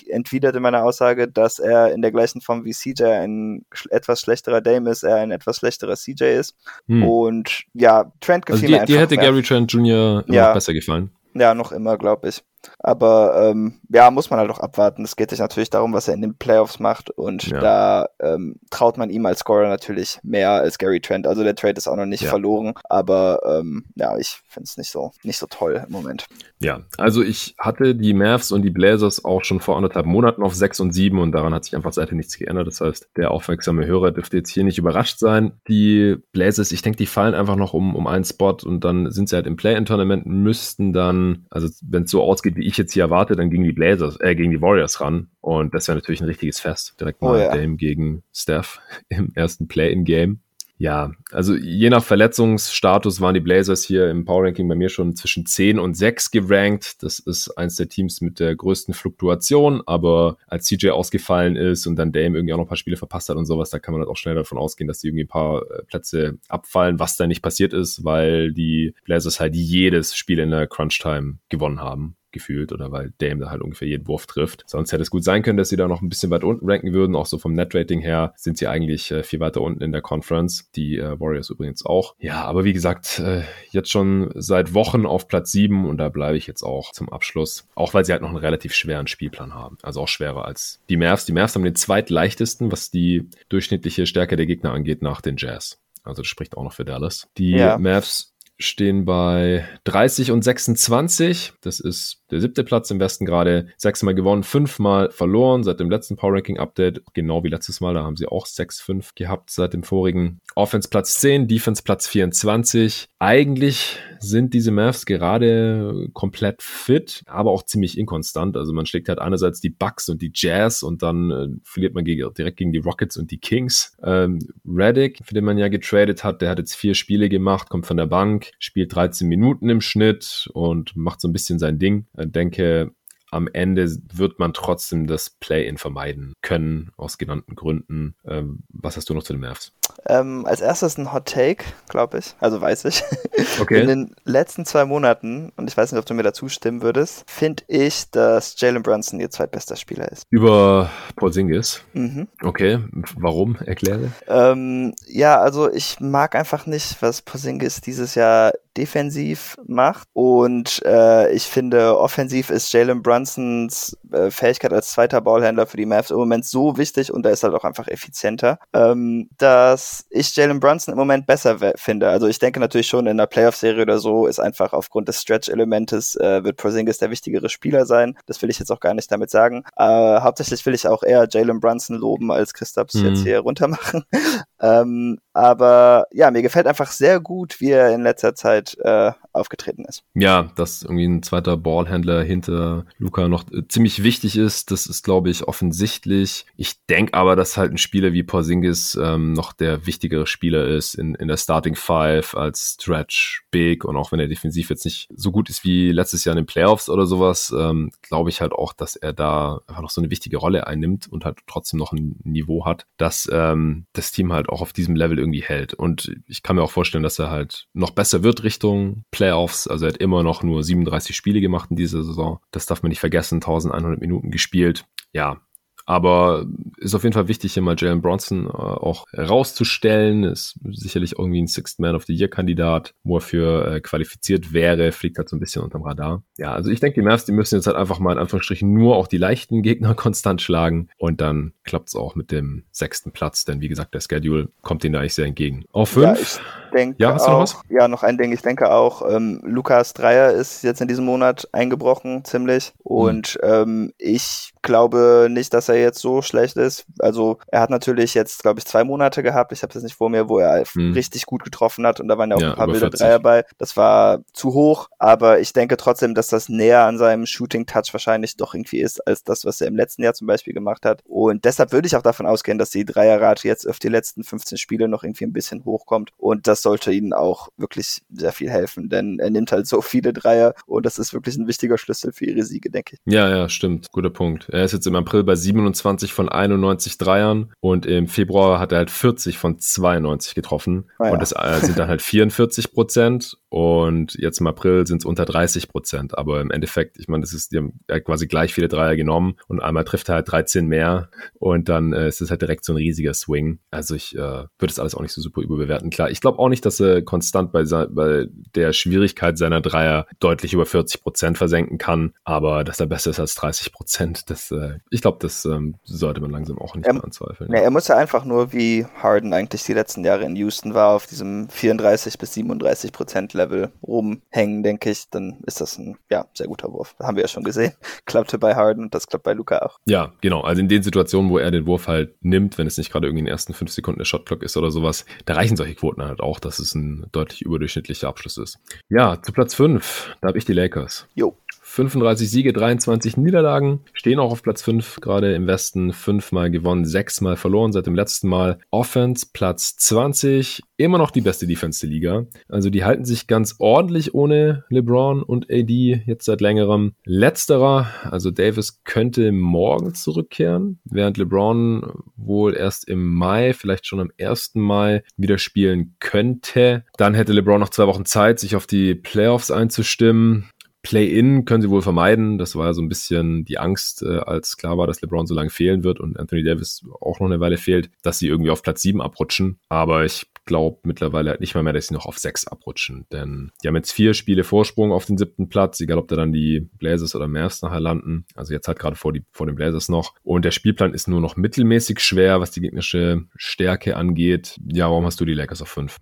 entwidert in meiner Aussage, dass er in der gleichen Form wie CJ ein etwas schlechterer Dame ist, er ein etwas schlechterer CJ ist. Hm. Und ja, Trent gefiel also die, mir einfach. Dir hätte mehr. Gary Trent Jr. Ja, besser gefallen. Ja, noch immer, glaube ich. Aber ähm, ja, muss man halt auch abwarten. Es geht sich natürlich darum, was er in den Playoffs macht. Und ja. da ähm, traut man ihm als Scorer natürlich mehr als Gary Trent. Also der Trade ist auch noch nicht ja. verloren. Aber ähm, ja, ich finde es nicht so, nicht so toll im Moment. Ja, also ich hatte die Mavs und die Blazers auch schon vor anderthalb Monaten auf 6 und 7 und daran hat sich einfach seitdem nichts geändert. Das heißt, der aufmerksame Hörer dürfte jetzt hier nicht überrascht sein. Die Blazers, ich denke, die fallen einfach noch um, um einen Spot und dann sind sie halt im Play-In-Tournament, müssten dann, also wenn es so ausgeht, wie ich jetzt hier erwarte, dann gegen die Blazers, äh, gegen die Warriors ran. Und das wäre natürlich ein richtiges Fest. Direkt mal oh, ja. Dame gegen Steph (laughs) im ersten Play-in-Game. Ja, also je nach Verletzungsstatus waren die Blazers hier im Power Ranking bei mir schon zwischen 10 und 6 gerankt. Das ist eins der Teams mit der größten Fluktuation, aber als CJ ausgefallen ist und dann Dame irgendwie auch noch ein paar Spiele verpasst hat und sowas, da kann man halt auch schnell davon ausgehen, dass die irgendwie ein paar äh, Plätze abfallen, was da nicht passiert ist, weil die Blazers halt jedes Spiel in der Crunch Time gewonnen haben gefühlt oder weil Dame da halt ungefähr jeden Wurf trifft. Sonst hätte es gut sein können, dass sie da noch ein bisschen weit unten ranken würden. Auch so vom Net-Rating her sind sie eigentlich äh, viel weiter unten in der Conference. Die äh, Warriors übrigens auch. Ja, aber wie gesagt, äh, jetzt schon seit Wochen auf Platz 7 und da bleibe ich jetzt auch zum Abschluss. Auch weil sie halt noch einen relativ schweren Spielplan haben. Also auch schwerer als die Mavs. Die Mavs haben den zweitleichtesten, was die durchschnittliche Stärke der Gegner angeht, nach den Jazz. Also das spricht auch noch für Dallas. Die ja. Mavs stehen bei 30 und 26. Das ist der siebte Platz im Westen gerade. Sechsmal gewonnen, fünfmal verloren seit dem letzten Power Ranking Update. Genau wie letztes Mal, da haben sie auch 6-5 gehabt seit dem vorigen. Offense Platz 10, Defense Platz 24. Eigentlich sind diese Mavs gerade komplett fit, aber auch ziemlich inkonstant. Also man schlägt halt einerseits die Bucks und die Jazz und dann äh, verliert man gegen, direkt gegen die Rockets und die Kings. Ähm, Reddick, für den man ja getradet hat, der hat jetzt vier Spiele gemacht, kommt von der Bank, spielt 13 Minuten im Schnitt und macht so ein bisschen sein Ding. Ich denke, am Ende wird man trotzdem das Play-In vermeiden können, aus genannten Gründen. Ähm, was hast du noch zu den Mavs? Ähm, als erstes ein Hot Take, glaube ich. Also weiß ich. (laughs) Okay. In den letzten zwei Monaten, und ich weiß nicht, ob du mir dazu stimmen würdest, finde ich, dass Jalen Brunson ihr zweitbester Spieler ist. Über Porzingis? Mhm. Okay. Warum? Erkläre. Ähm, ja, also ich mag einfach nicht, was Porzingis dieses Jahr defensiv macht. Und äh, ich finde, offensiv ist Jalen Brunsons äh, Fähigkeit als zweiter Ballhändler für die Mavs im Moment so wichtig und da ist halt auch einfach effizienter, ähm, dass ich Jalen Brunson im Moment besser finde. Also ich denke natürlich schon in der Playoff-Serie oder so ist einfach aufgrund des Stretch-Elementes äh, wird Porzingis der wichtigere Spieler sein. Das will ich jetzt auch gar nicht damit sagen. Äh, hauptsächlich will ich auch eher Jalen Brunson loben, als Christophs mhm. jetzt hier runtermachen. (laughs) ähm, aber ja, mir gefällt einfach sehr gut, wie er in letzter Zeit äh, aufgetreten ist. Ja, dass irgendwie ein zweiter Ballhändler hinter Luca noch äh, ziemlich wichtig ist, das ist, glaube ich, offensichtlich. Ich denke aber, dass halt ein Spieler wie Porzingis ähm, noch der wichtigere Spieler ist in, in der Starting Five als Stretch Big und auch wenn er defensiv jetzt nicht so gut ist wie letztes Jahr in den Playoffs oder sowas, ähm, glaube ich halt auch, dass er da einfach noch so eine wichtige Rolle einnimmt und halt trotzdem noch ein Niveau hat, dass ähm, das Team halt auch auf diesem Level irgendwie hält. Und ich kann mir auch vorstellen, dass er halt noch besser wird Richtung Playoffs. Also er hat immer noch nur 37 Spiele gemacht in dieser Saison. Das darf man nicht vergessen. 1100 Minuten gespielt. Ja, aber ist auf jeden Fall wichtig, hier mal Jalen Bronson äh, auch herauszustellen. Ist sicherlich irgendwie ein Sixth Man of the Year Kandidat, wo er für äh, qualifiziert wäre, fliegt halt so ein bisschen unterm Radar. Ja, also ich denke, die Mavs, die müssen jetzt halt einfach mal in Anführungsstrichen nur auch die leichten Gegner (laughs) konstant schlagen und dann klappt es auch mit dem sechsten Platz, denn wie gesagt, der Schedule kommt ihnen da eigentlich sehr entgegen. Auf fünf. Ja, denke ja, hast du noch was? Ja, noch ein Ding. Ich denke auch, ähm, Lukas Dreier ist jetzt in diesem Monat eingebrochen, ziemlich. Und mhm. ähm, ich glaube nicht, dass er jetzt so schlecht ist. Also er hat natürlich jetzt, glaube ich, zwei Monate gehabt. Ich habe es nicht vor mir, wo er mhm. richtig gut getroffen hat. Und da waren ja auch ja, ein paar wilde Dreier bei. Das war zu hoch. Aber ich denke trotzdem, dass das näher an seinem Shooting-Touch wahrscheinlich doch irgendwie ist, als das, was er im letzten Jahr zum Beispiel gemacht hat. Und deshalb würde ich auch davon ausgehen, dass die Dreierrate jetzt auf die letzten 15 Spiele noch irgendwie ein bisschen hochkommt. Und das das sollte ihnen auch wirklich sehr viel helfen, denn er nimmt halt so viele Dreier und das ist wirklich ein wichtiger Schlüssel für ihre Siege, denke ich. Ja, ja, stimmt. Guter Punkt. Er ist jetzt im April bei 27 von 91 Dreiern und im Februar hat er halt 40 von 92 getroffen ah, ja. und das äh, sind dann halt 44 Prozent und jetzt im April sind es unter 30 Prozent. Aber im Endeffekt, ich meine, das ist, die haben quasi gleich viele Dreier genommen und einmal trifft er halt 13 mehr und dann äh, ist es halt direkt so ein riesiger Swing. Also ich äh, würde das alles auch nicht so super überbewerten. Klar, ich glaube auch nicht, dass er konstant bei, bei der Schwierigkeit seiner Dreier deutlich über 40 Prozent versenken kann, aber dass er besser ist als 30 Prozent, das, äh, ich glaube, das ähm, sollte man langsam auch nicht er, mehr anzweifeln. Nee, er muss ja einfach nur wie Harden eigentlich die letzten Jahre in Houston war, auf diesem 34 bis 37 Prozent Level rumhängen, denke ich, dann ist das ein ja, sehr guter Wurf. Das haben wir ja schon gesehen. (laughs) Klappte bei Harden und das klappt bei Luca auch. Ja, genau. Also in den Situationen, wo er den Wurf halt nimmt, wenn es nicht gerade irgendwie in den ersten fünf Sekunden der Shotclock ist oder sowas, da reichen solche Quoten halt auch, dass es ein deutlich überdurchschnittlicher Abschluss ist. Ja, zu Platz fünf, da habe ich die Lakers. Jo. 35 Siege, 23 Niederlagen, stehen auch auf Platz 5, gerade im Westen fünfmal gewonnen, sechsmal verloren seit dem letzten Mal. Offense Platz 20, immer noch die beste Defense der Liga. Also die halten sich ganz ordentlich ohne LeBron und AD jetzt seit längerem. Letzterer, also Davis könnte morgen zurückkehren, während LeBron wohl erst im Mai, vielleicht schon am 1. Mai wieder spielen könnte. Dann hätte LeBron noch zwei Wochen Zeit, sich auf die Playoffs einzustimmen. Play-in können sie wohl vermeiden. Das war ja so ein bisschen die Angst, äh, als klar war, dass LeBron so lange fehlen wird und Anthony Davis auch noch eine Weile fehlt, dass sie irgendwie auf Platz 7 abrutschen. Aber ich glaube mittlerweile nicht mal mehr, dass sie noch auf 6 abrutschen. Denn die haben jetzt vier Spiele Vorsprung auf den siebten Platz, egal ob da dann die Blazers oder Mavs nachher landen. Also jetzt halt gerade vor, vor den Blazers noch. Und der Spielplan ist nur noch mittelmäßig schwer, was die gegnerische Stärke angeht. Ja, warum hast du die Lakers auf 5?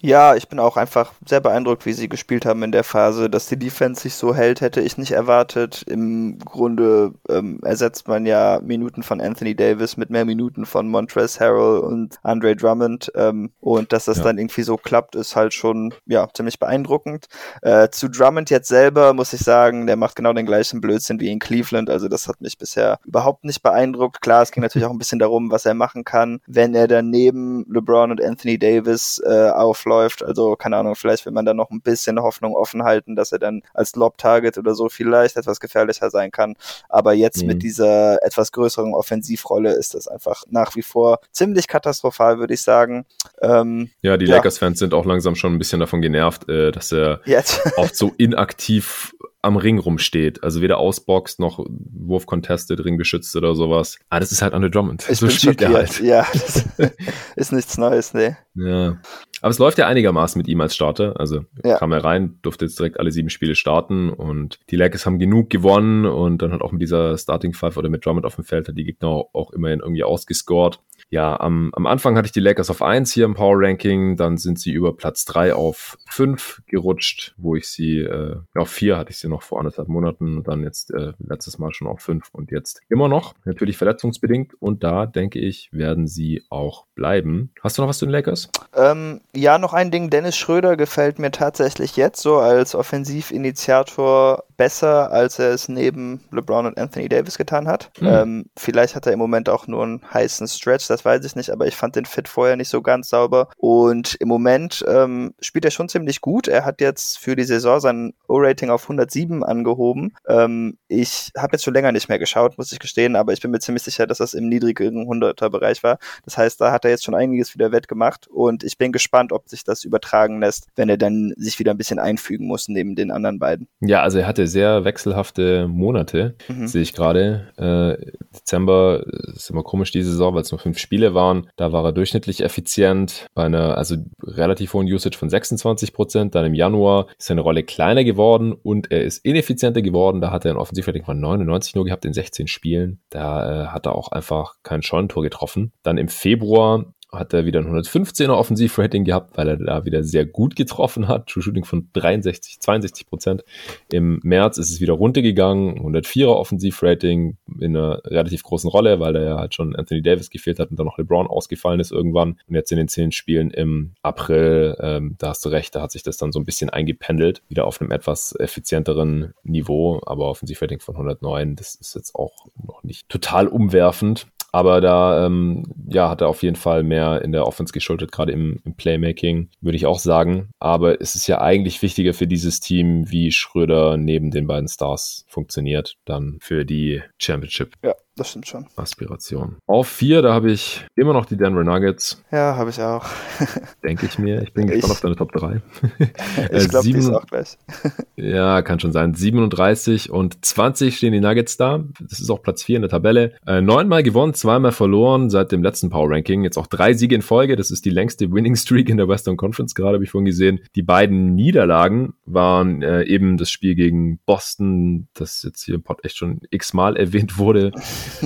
Ja, ich bin auch einfach sehr beeindruckt, wie sie gespielt haben in der Phase. Dass die Defense sich so hält, hätte ich nicht erwartet. Im Grunde ähm, ersetzt man ja Minuten von Anthony Davis mit mehr Minuten von Montrezl Harrell und Andre Drummond. Ähm, und dass das ja. dann irgendwie so klappt, ist halt schon ja ziemlich beeindruckend. Äh, zu Drummond jetzt selber muss ich sagen, der macht genau den gleichen Blödsinn wie in Cleveland. Also das hat mich bisher überhaupt nicht beeindruckt. Klar, es ging natürlich auch ein bisschen darum, was er machen kann, wenn er dann neben LeBron und Anthony Davis äh, aufläuft. Also keine Ahnung, vielleicht will man da noch ein bisschen Hoffnung offen halten, dass er dann als Lob-Target oder so vielleicht etwas gefährlicher sein kann. Aber jetzt mhm. mit dieser etwas größeren Offensivrolle ist das einfach nach wie vor ziemlich katastrophal, würde ich sagen. Ähm, ja, die ja. Lakers-Fans sind auch langsam schon ein bisschen davon genervt, äh, dass er jetzt. (laughs) oft so inaktiv am Ring rumsteht. Also weder ausboxt noch Wurf contested, Ring beschützt oder sowas. Ah, das ist halt Andre Drummond. Ich so spielt er halt. Ja, das (laughs) ist nichts Neues, ne. Ja. Aber es läuft ja einigermaßen mit ihm als Starter. Also ja. kam er rein, durfte jetzt direkt alle sieben Spiele starten und die Lakers haben genug gewonnen und dann hat auch mit dieser Starting Five oder mit Drummond auf dem Feld hat die Gegner auch immerhin irgendwie ausgescored ja, am, am Anfang hatte ich die Lakers auf eins hier im Power Ranking, dann sind sie über Platz drei auf fünf gerutscht, wo ich sie, äh, auf vier hatte ich sie noch vor anderthalb Monaten und dann jetzt äh, letztes Mal schon auf fünf und jetzt immer noch, natürlich verletzungsbedingt und da denke ich, werden sie auch bleiben. Hast du noch was zu den Lakers? Ähm, ja, noch ein Ding, Dennis Schröder gefällt mir tatsächlich jetzt so als Offensivinitiator besser, als er es neben LeBron und Anthony Davis getan hat. Mhm. Ähm, vielleicht hat er im Moment auch nur einen heißen Stretch, das weiß ich nicht, aber ich fand den Fit vorher nicht so ganz sauber. Und im Moment ähm, spielt er schon ziemlich gut. Er hat jetzt für die Saison sein O-Rating auf 107 angehoben. Ähm, ich habe jetzt schon länger nicht mehr geschaut, muss ich gestehen, aber ich bin mir ziemlich sicher, dass das im niedrigen 100er Bereich war. Das heißt, da hat er jetzt schon einiges wieder wettgemacht und ich bin gespannt, ob sich das übertragen lässt, wenn er dann sich wieder ein bisschen einfügen muss neben den anderen beiden. Ja, also er hatte sehr wechselhafte Monate, mhm. sehe ich gerade. Äh, Dezember ist immer komisch die Saison, weil es nur fünf Spiele waren. Da war er durchschnittlich effizient bei einer also relativ hohen Usage von 26 Prozent. Dann im Januar ist seine Rolle kleiner geworden und er ist ineffizienter geworden. Da hat er ein Offensivrating von 99 nur gehabt in 16 Spielen. Da äh, hat er auch einfach kein Scheunentor getroffen. Dann im Februar hat er wieder ein 115er Offensivrating gehabt, weil er da wieder sehr gut getroffen hat. True Shooting von 63, 62 Prozent. Im März ist es wieder runtergegangen. 104er Offensivrating in einer relativ großen Rolle, weil da ja halt schon Anthony Davis gefehlt hat und dann noch LeBron ausgefallen ist irgendwann. Und jetzt in den zehn Spielen im April, ähm, da hast du recht, da hat sich das dann so ein bisschen eingependelt. Wieder auf einem etwas effizienteren Niveau, aber Offensivrating von 109, das ist jetzt auch noch nicht total umwerfend. Aber da ähm, ja, hat er auf jeden Fall mehr in der Offense geschuldet, gerade im, im, Playmaking, würde ich auch sagen. Aber es ist ja eigentlich wichtiger für dieses Team, wie Schröder neben den beiden Stars funktioniert, dann für die Championship. Ja, das stimmt schon. Aspiration. Auf vier, da habe ich immer noch die Denver Nuggets. Ja, habe ich auch. (laughs) Denke ich mir. Ich bin gespannt auf deine Top 3. (laughs) ich glaube, die ist auch gleich. (laughs) ja, kann schon sein. 37 und 20 stehen die Nuggets da. Das ist auch Platz 4 in der Tabelle. Äh, neunmal gewonnen, zweimal verloren seit dem letzten Power Ranking. Jetzt auch drei Siege in Folge. Das ist die längste Winning Streak in der Western Conference. Gerade habe ich vorhin gesehen. Die beiden Niederlagen waren äh, eben das Spiel gegen Boston, das jetzt hier im Pod echt schon x-mal erwähnt wurde.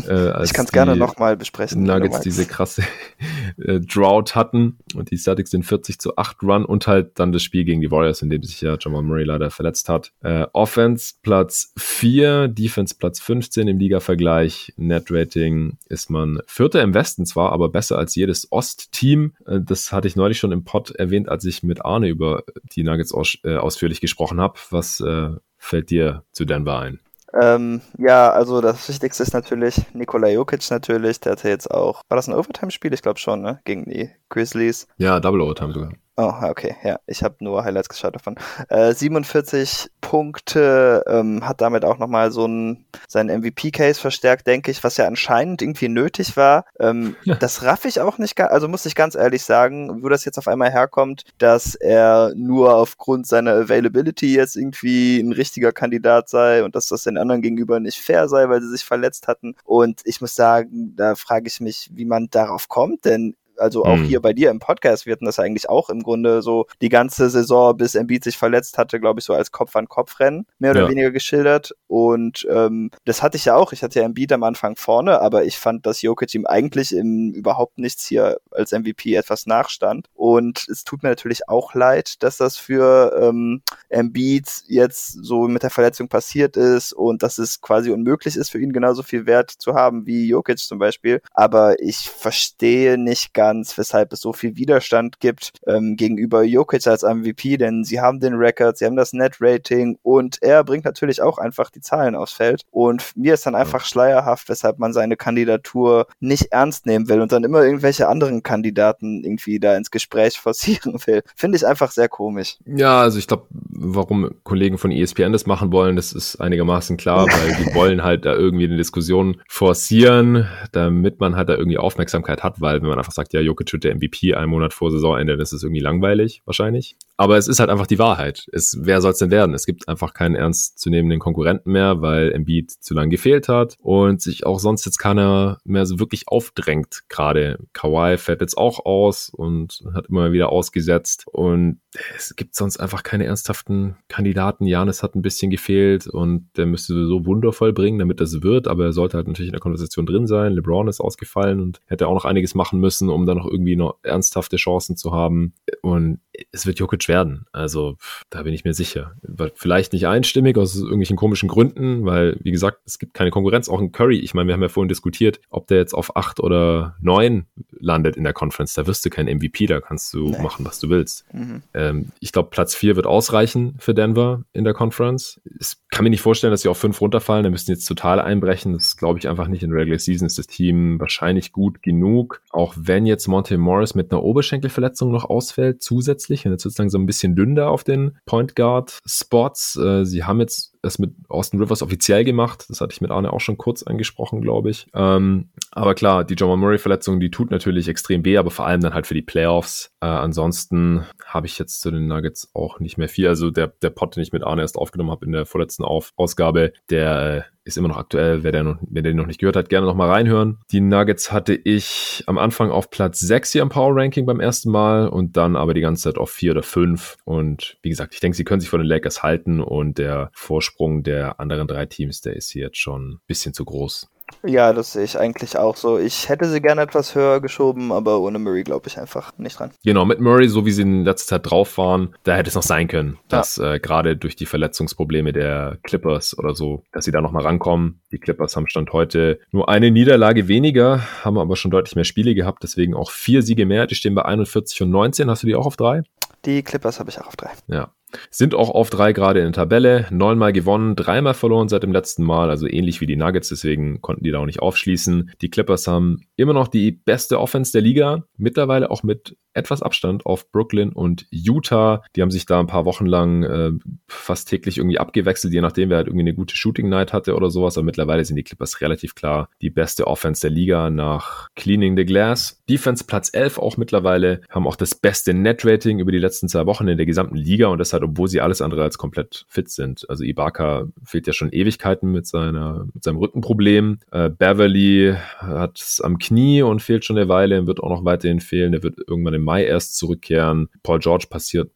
Äh, ich kann es gerne nochmal besprechen. Nuggets diese krasse (laughs) äh, Drought hatten und die Celtics den 40 zu 8 Run und halt dann das Spiel gegen die Warriors, in dem sich ja Jamal Murray leider verletzt hat. Äh, Offense Platz 4, Defense Platz 15 im Liga-Vergleich. Net Rating ist man Vierter im Westen zwar, aber besser als jedes Ost-Team. Äh, das hatte ich neulich schon im Pod erwähnt, als ich mit Arne über die Nuggets aus, äh, ausführlich gesprochen habe. Was äh, fällt dir zu Denver ein? Ähm, ja, also das Wichtigste ist natürlich Nikola Jokic natürlich. Der hatte jetzt auch, war das ein Overtime-Spiel? Ich glaube schon, ne? Gegen die Grizzlies. Ja, Double Overtime sogar. Oh, okay, ja, ich habe nur Highlights geschaut davon. Äh, 47 Punkte, ähm, hat damit auch nochmal so ein, seinen MVP-Case verstärkt, denke ich, was ja anscheinend irgendwie nötig war. Ähm, ja. Das raff ich auch nicht, also muss ich ganz ehrlich sagen, wo das jetzt auf einmal herkommt, dass er nur aufgrund seiner Availability jetzt irgendwie ein richtiger Kandidat sei und dass das den anderen gegenüber nicht fair sei, weil sie sich verletzt hatten. Und ich muss sagen, da frage ich mich, wie man darauf kommt, denn also auch hm. hier bei dir im Podcast, wir hatten das eigentlich auch im Grunde so die ganze Saison, bis Embiid sich verletzt hatte, glaube ich, so als Kopf-an-Kopf-Rennen, mehr oder ja. weniger geschildert. Und ähm, das hatte ich ja auch. Ich hatte ja Embiid am Anfang vorne, aber ich fand, dass Jokic ihm eigentlich im überhaupt nichts hier als MVP etwas nachstand. Und es tut mir natürlich auch leid, dass das für ähm, Embiid jetzt so mit der Verletzung passiert ist und dass es quasi unmöglich ist, für ihn genauso viel Wert zu haben wie Jokic zum Beispiel. Aber ich verstehe nicht ganz, weshalb es so viel Widerstand gibt ähm, gegenüber Jokic als MVP, denn sie haben den Record, sie haben das Net-Rating und er bringt natürlich auch einfach die Zahlen aufs Feld. Und mir ist dann einfach schleierhaft, weshalb man seine Kandidatur nicht ernst nehmen will und dann immer irgendwelche anderen Kandidaten irgendwie da ins Gespräch (laughs) forcieren will. Finde ich einfach sehr komisch. Ja, also ich glaube, warum Kollegen von ESPN das machen wollen, das ist einigermaßen klar, (laughs) weil die wollen halt da irgendwie eine Diskussion forcieren, damit man halt da irgendwie Aufmerksamkeit hat, weil wenn man einfach sagt, ja, Jokic wird der MVP einen Monat vor Saisonende, das ist irgendwie langweilig wahrscheinlich. Aber es ist halt einfach die Wahrheit. Es, wer soll es denn werden? Es gibt einfach keinen ernstzunehmenden Konkurrenten mehr, weil Embiid zu lange gefehlt hat und sich auch sonst jetzt keiner mehr so wirklich aufdrängt. Gerade Kawhi fällt jetzt auch aus und hat immer wieder ausgesetzt und es gibt sonst einfach keine ernsthaften Kandidaten. Janis hat ein bisschen gefehlt und der müsste so wundervoll bringen, damit das wird, aber er sollte halt natürlich in der Konversation drin sein. LeBron ist ausgefallen und hätte auch noch einiges machen müssen, um dann noch irgendwie noch ernsthafte Chancen zu haben. Und es wird Jokic werden. Also da bin ich mir sicher. Vielleicht nicht einstimmig aus irgendwelchen komischen Gründen, weil, wie gesagt, es gibt keine Konkurrenz. Auch in Curry, ich meine, wir haben ja vorhin diskutiert, ob der jetzt auf acht oder neun landet in der Conference. Da wirst du kein MVP, da kannst du nee. machen, was du willst. Mhm. Ähm, ich glaube, Platz vier wird ausreichen für Denver in der Conference. Ich kann mir nicht vorstellen, dass sie auf fünf runterfallen. Da müssen jetzt total einbrechen. Das glaube ich einfach nicht. In Regular Season ist das Team wahrscheinlich gut genug. Auch wenn jetzt Monte Morris mit einer Oberschenkelverletzung noch ausfällt, zusätzlich. Und jetzt wird es langsam ein bisschen dünner auf den Point Guard Spots. Äh, sie haben jetzt es mit Austin Rivers offiziell gemacht. Das hatte ich mit Arne auch schon kurz angesprochen, glaube ich. Ähm, aber klar, die Jamal Murray-Verletzung, die tut natürlich extrem weh, aber vor allem dann halt für die Playoffs. Äh, ansonsten habe ich jetzt zu den Nuggets auch nicht mehr viel. Also der, der Pot, den ich mit Arne erst aufgenommen habe in der vorletzten Auf Ausgabe, der äh, ist immer noch aktuell. Wer, der noch, wer den noch nicht gehört hat, gerne noch mal reinhören. Die Nuggets hatte ich am Anfang auf Platz 6 hier im Power Ranking beim ersten Mal und dann aber die ganze Zeit auf 4 oder 5. Und wie gesagt, ich denke, sie können sich von den Lakers halten und der Vorsprung der anderen drei Teams, der ist hier jetzt schon ein bisschen zu groß. Ja, das sehe ich eigentlich auch so. Ich hätte sie gerne etwas höher geschoben, aber ohne Murray glaube ich einfach nicht dran. Genau, mit Murray, so wie sie in letzter Zeit drauf waren, da hätte es noch sein können, dass ja. äh, gerade durch die Verletzungsprobleme der Clippers oder so, dass sie da nochmal rankommen. Die Clippers haben Stand heute nur eine Niederlage weniger, haben aber schon deutlich mehr Spiele gehabt, deswegen auch vier Siege mehr. Die stehen bei 41 und 19. Hast du die auch auf drei? Die Clippers habe ich auch auf drei. Ja, sind auch auf drei gerade in der Tabelle, neunmal gewonnen, dreimal verloren seit dem letzten Mal, also ähnlich wie die Nuggets, deswegen konnten die da auch nicht aufschließen. Die Clippers haben immer noch die beste Offense der Liga, mittlerweile auch mit etwas Abstand auf Brooklyn und Utah. Die haben sich da ein paar Wochen lang äh, fast täglich irgendwie abgewechselt, je nachdem, wer halt irgendwie eine gute Shooting Night hatte oder sowas. Aber mittlerweile sind die Clippers relativ klar die beste Offense der Liga nach Cleaning the Glass. Defense Platz 11 auch mittlerweile, haben auch das beste Net Rating über die letzten zwei Wochen in der gesamten Liga und das halt, obwohl sie alles andere als komplett fit sind. Also Ibaka fehlt ja schon Ewigkeiten mit seiner, mit seinem Rückenproblem. Äh, Beverly hat es am Knie und fehlt schon eine Weile, wird auch noch weiterhin fehlen. Der wird irgendwann im Mai erst zurückkehren. Paul George passiert,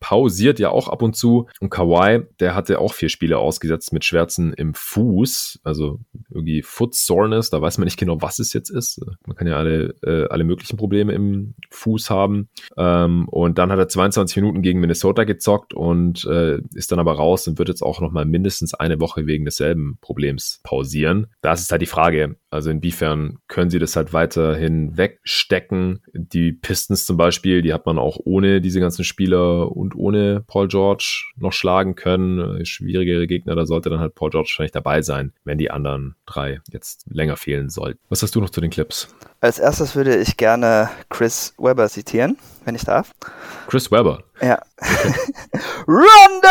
pausiert ja auch ab und zu. Und Kawhi, der hatte auch vier Spiele ausgesetzt mit Schwärzen im Fuß, also irgendwie Foot Soreness, da weiß man nicht genau, was es jetzt ist. Man kann ja alle, äh, alle möglichen Probleme im Fuß haben. Ähm, und dann hat er 22 Minuten gegen Minnesota gezockt und äh, ist dann aber raus und wird jetzt auch nochmal mindestens eine Woche wegen desselben Problems pausieren. Da ist halt die Frage, also inwiefern können sie das halt weiterhin wegstecken? Die Pistons zum Beispiel, die hat man auch ohne diese ganzen Spieler und ohne Paul George noch schlagen können. Schwierigere Gegner, da sollte dann halt Paul George wahrscheinlich dabei sein, wenn die anderen drei jetzt länger fehlen sollten. Was hast du noch zu den Clips? Als erstes würde ich gerne Chris Webber zitieren, wenn ich darf. Chris Webber? Ja. Okay. (laughs) Rondo!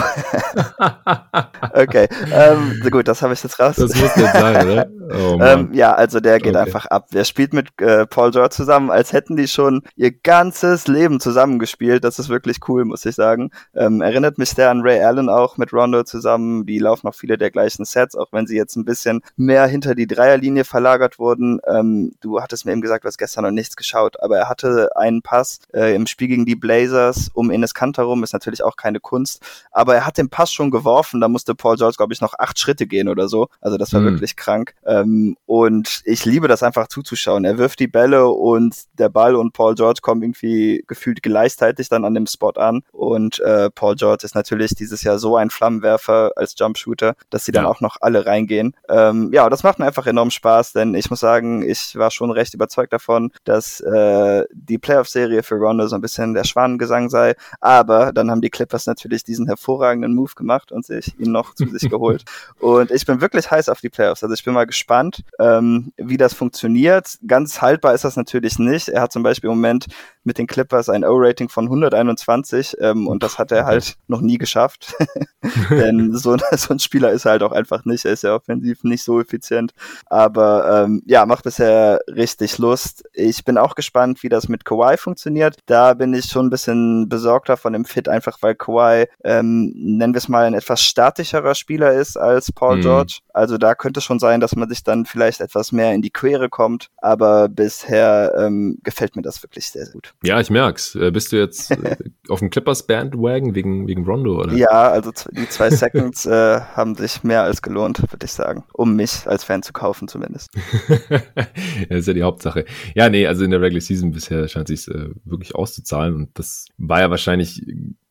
(laughs) (laughs) okay, ähm, gut, das habe ich jetzt raus. Das muss nicht sein, oder? Oh, ähm, ja, also der geht okay. einfach ab. Der spielt mit äh, Paul George zusammen, als hätten die schon ihr ganzes Leben zusammengespielt. Das ist wirklich cool, muss ich sagen. Ähm, erinnert mich sehr an Ray Allen auch mit Rondo zusammen. Die laufen auch viele der gleichen Sets, auch wenn sie jetzt ein bisschen mehr hinter die Dreierlinie verlagert wurden. Ähm, du hattest mir eben gesagt, du hast gestern noch nichts geschaut, aber er hatte einen Pass äh, im Spiel gegen die Blazers um Ines Kanter rum, ist natürlich auch keine Kunst, aber er hat den Pass schon geworfen, da musste Paul George, glaube ich, noch acht Schritte gehen oder so. Also das war mhm. wirklich krank. Ähm, und ich liebe das einfach zuzuschauen. Er wirft die Bälle und der Ball und Paul George kommen irgendwie gefühlt gleichzeitig dann an dem Spot an. Und äh, Paul George ist natürlich dieses Jahr so ein Flammenwerfer als Jumpshooter, dass sie dann ja. auch noch alle reingehen. Ähm, ja, das macht mir einfach enorm Spaß, denn ich muss sagen, ich war schon recht überzeugt davon, dass äh, die Playoff-Serie für Rondo so ein bisschen der Schwanengesang sei. Aber dann haben die Clippers natürlich diesen hervorragenden Move gemacht und sich ihn noch zu sich geholt. (laughs) Und ich bin wirklich heiß auf die Playoffs. Also ich bin mal gespannt, ähm, wie das funktioniert. Ganz haltbar ist das natürlich nicht. Er hat zum Beispiel im Moment mit den Clippers ein O-Rating von 121 ähm, und das hat er halt noch nie geschafft. (laughs) Denn so, (laughs) so, ein Spieler ist er halt auch einfach nicht. Er ist ja offensiv nicht so effizient. Aber ähm, ja, macht bisher richtig Lust. Ich bin auch gespannt, wie das mit Kawhi funktioniert. Da bin ich schon ein bisschen besorgter von dem Fit, einfach weil Kawhi, ähm, nennen wir es mal, ein etwas statischerer Spieler ist als Paul mhm. George. Also da könnte schon sein, dass man sich dann vielleicht etwas mehr in die Quere kommt. Aber bisher ähm, gefällt mir das wirklich sehr, sehr gut. Ja, ich merk's. Äh, bist du jetzt äh, (laughs) auf dem Clippers Bandwagon wegen, wegen Rondo, oder? Ja, also die zwei Seconds äh, haben sich mehr als gelohnt, würde ich sagen. Um mich als Fan zu kaufen, zumindest. (laughs) das ist ja die Hauptsache. Ja, nee, also in der Regular Season bisher scheint sich äh, wirklich auszuzahlen und das war ja wahrscheinlich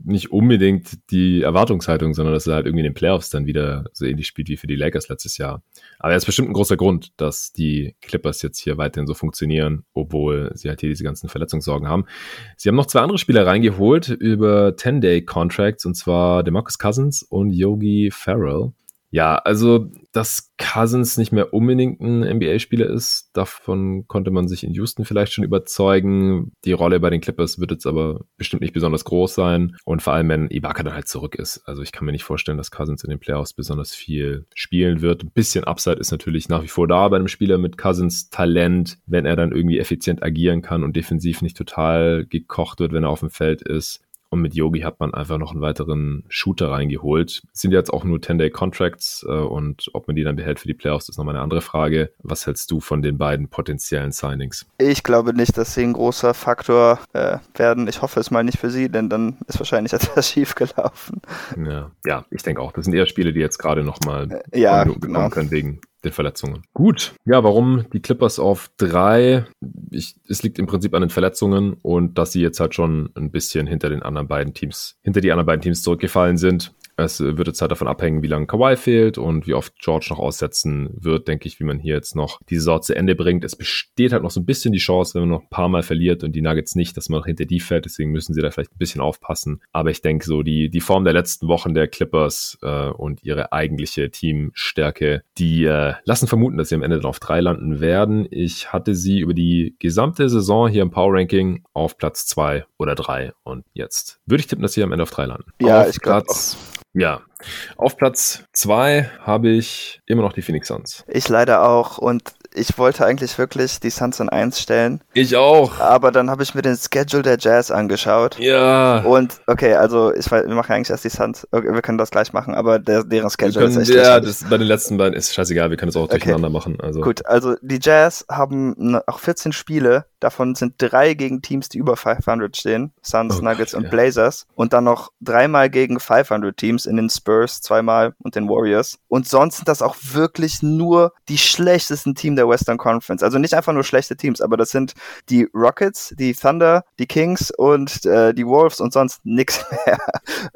nicht unbedingt die Erwartungshaltung, sondern dass er halt irgendwie in den Playoffs dann wieder so ähnlich spielt wie für die Lakers letztes Jahr. Aber er ist bestimmt ein großer Grund, dass die Clippers jetzt hier weiterhin so funktionieren, obwohl sie halt hier diese ganzen Verletzungssorgen haben. Sie haben noch zwei andere Spieler reingeholt über 10-Day-Contracts, und zwar DeMarcus Cousins und Yogi Farrell. Ja, also, dass Cousins nicht mehr unbedingt ein NBA-Spieler ist, davon konnte man sich in Houston vielleicht schon überzeugen. Die Rolle bei den Clippers wird jetzt aber bestimmt nicht besonders groß sein. Und vor allem, wenn Ibaka dann halt zurück ist. Also ich kann mir nicht vorstellen, dass Cousins in den Playoffs besonders viel spielen wird. Ein bisschen Upside ist natürlich nach wie vor da bei einem Spieler mit Cousins Talent, wenn er dann irgendwie effizient agieren kann und defensiv nicht total gekocht wird, wenn er auf dem Feld ist. Und mit Yogi hat man einfach noch einen weiteren Shooter reingeholt. Sind jetzt auch nur 10-Day-Contracts äh, und ob man die dann behält für die Playoffs, ist nochmal eine andere Frage. Was hältst du von den beiden potenziellen Signings? Ich glaube nicht, dass sie ein großer Faktor äh, werden. Ich hoffe es mal nicht für sie, denn dann ist wahrscheinlich (laughs) etwas schief gelaufen. Ja, ja, ich denke auch. Das sind eher Spiele, die jetzt gerade nochmal äh, ja, genau. können wegen den Verletzungen. Gut. Ja, warum die Clippers auf drei? Ich, es liegt im Prinzip an den Verletzungen und dass sie jetzt halt schon ein bisschen hinter den anderen beiden Teams, hinter die anderen beiden Teams zurückgefallen sind. Es wird jetzt halt davon abhängen, wie lange Kawhi fehlt und wie oft George noch aussetzen wird, denke ich, wie man hier jetzt noch die Saison zu Ende bringt. Es besteht halt noch so ein bisschen die Chance, wenn man noch ein paar Mal verliert und die Nuggets nicht, dass man noch hinter die fällt. Deswegen müssen sie da vielleicht ein bisschen aufpassen. Aber ich denke, so die, die Form der letzten Wochen der Clippers äh, und ihre eigentliche Teamstärke, die äh, lassen vermuten, dass sie am Ende dann auf drei landen werden. Ich hatte sie über die gesamte Saison hier im Power Ranking auf Platz zwei oder drei und jetzt würde ich tippen, dass sie am Ende auf drei landen. Ja, auf ich glaube ja. Auf Platz zwei habe ich immer noch die Phoenix Suns. Ich leider auch. Und ich wollte eigentlich wirklich die Suns in 1 stellen. Ich auch. Aber dann habe ich mir den Schedule der Jazz angeschaut. Ja. Und okay, also ich wir machen eigentlich erst die Suns. Okay, wir können das gleich machen, aber der, deren Schedule können, ist echt Ja, das, bei den letzten beiden ist scheißegal, wir können es auch okay. durcheinander machen. Also. Gut, also die Jazz haben auch 14 Spiele, davon sind drei gegen Teams, die über 500 stehen. Suns, oh Nuggets Gott, und ja. Blazers. Und dann noch dreimal gegen 500 Teams in den Spurs zweimal und den Warriors. Und sonst sind das auch wirklich nur die schlechtesten Teams der Western Conference. Also nicht einfach nur schlechte Teams, aber das sind die Rockets, die Thunder, die Kings und äh, die Wolves und sonst nix (laughs) mehr.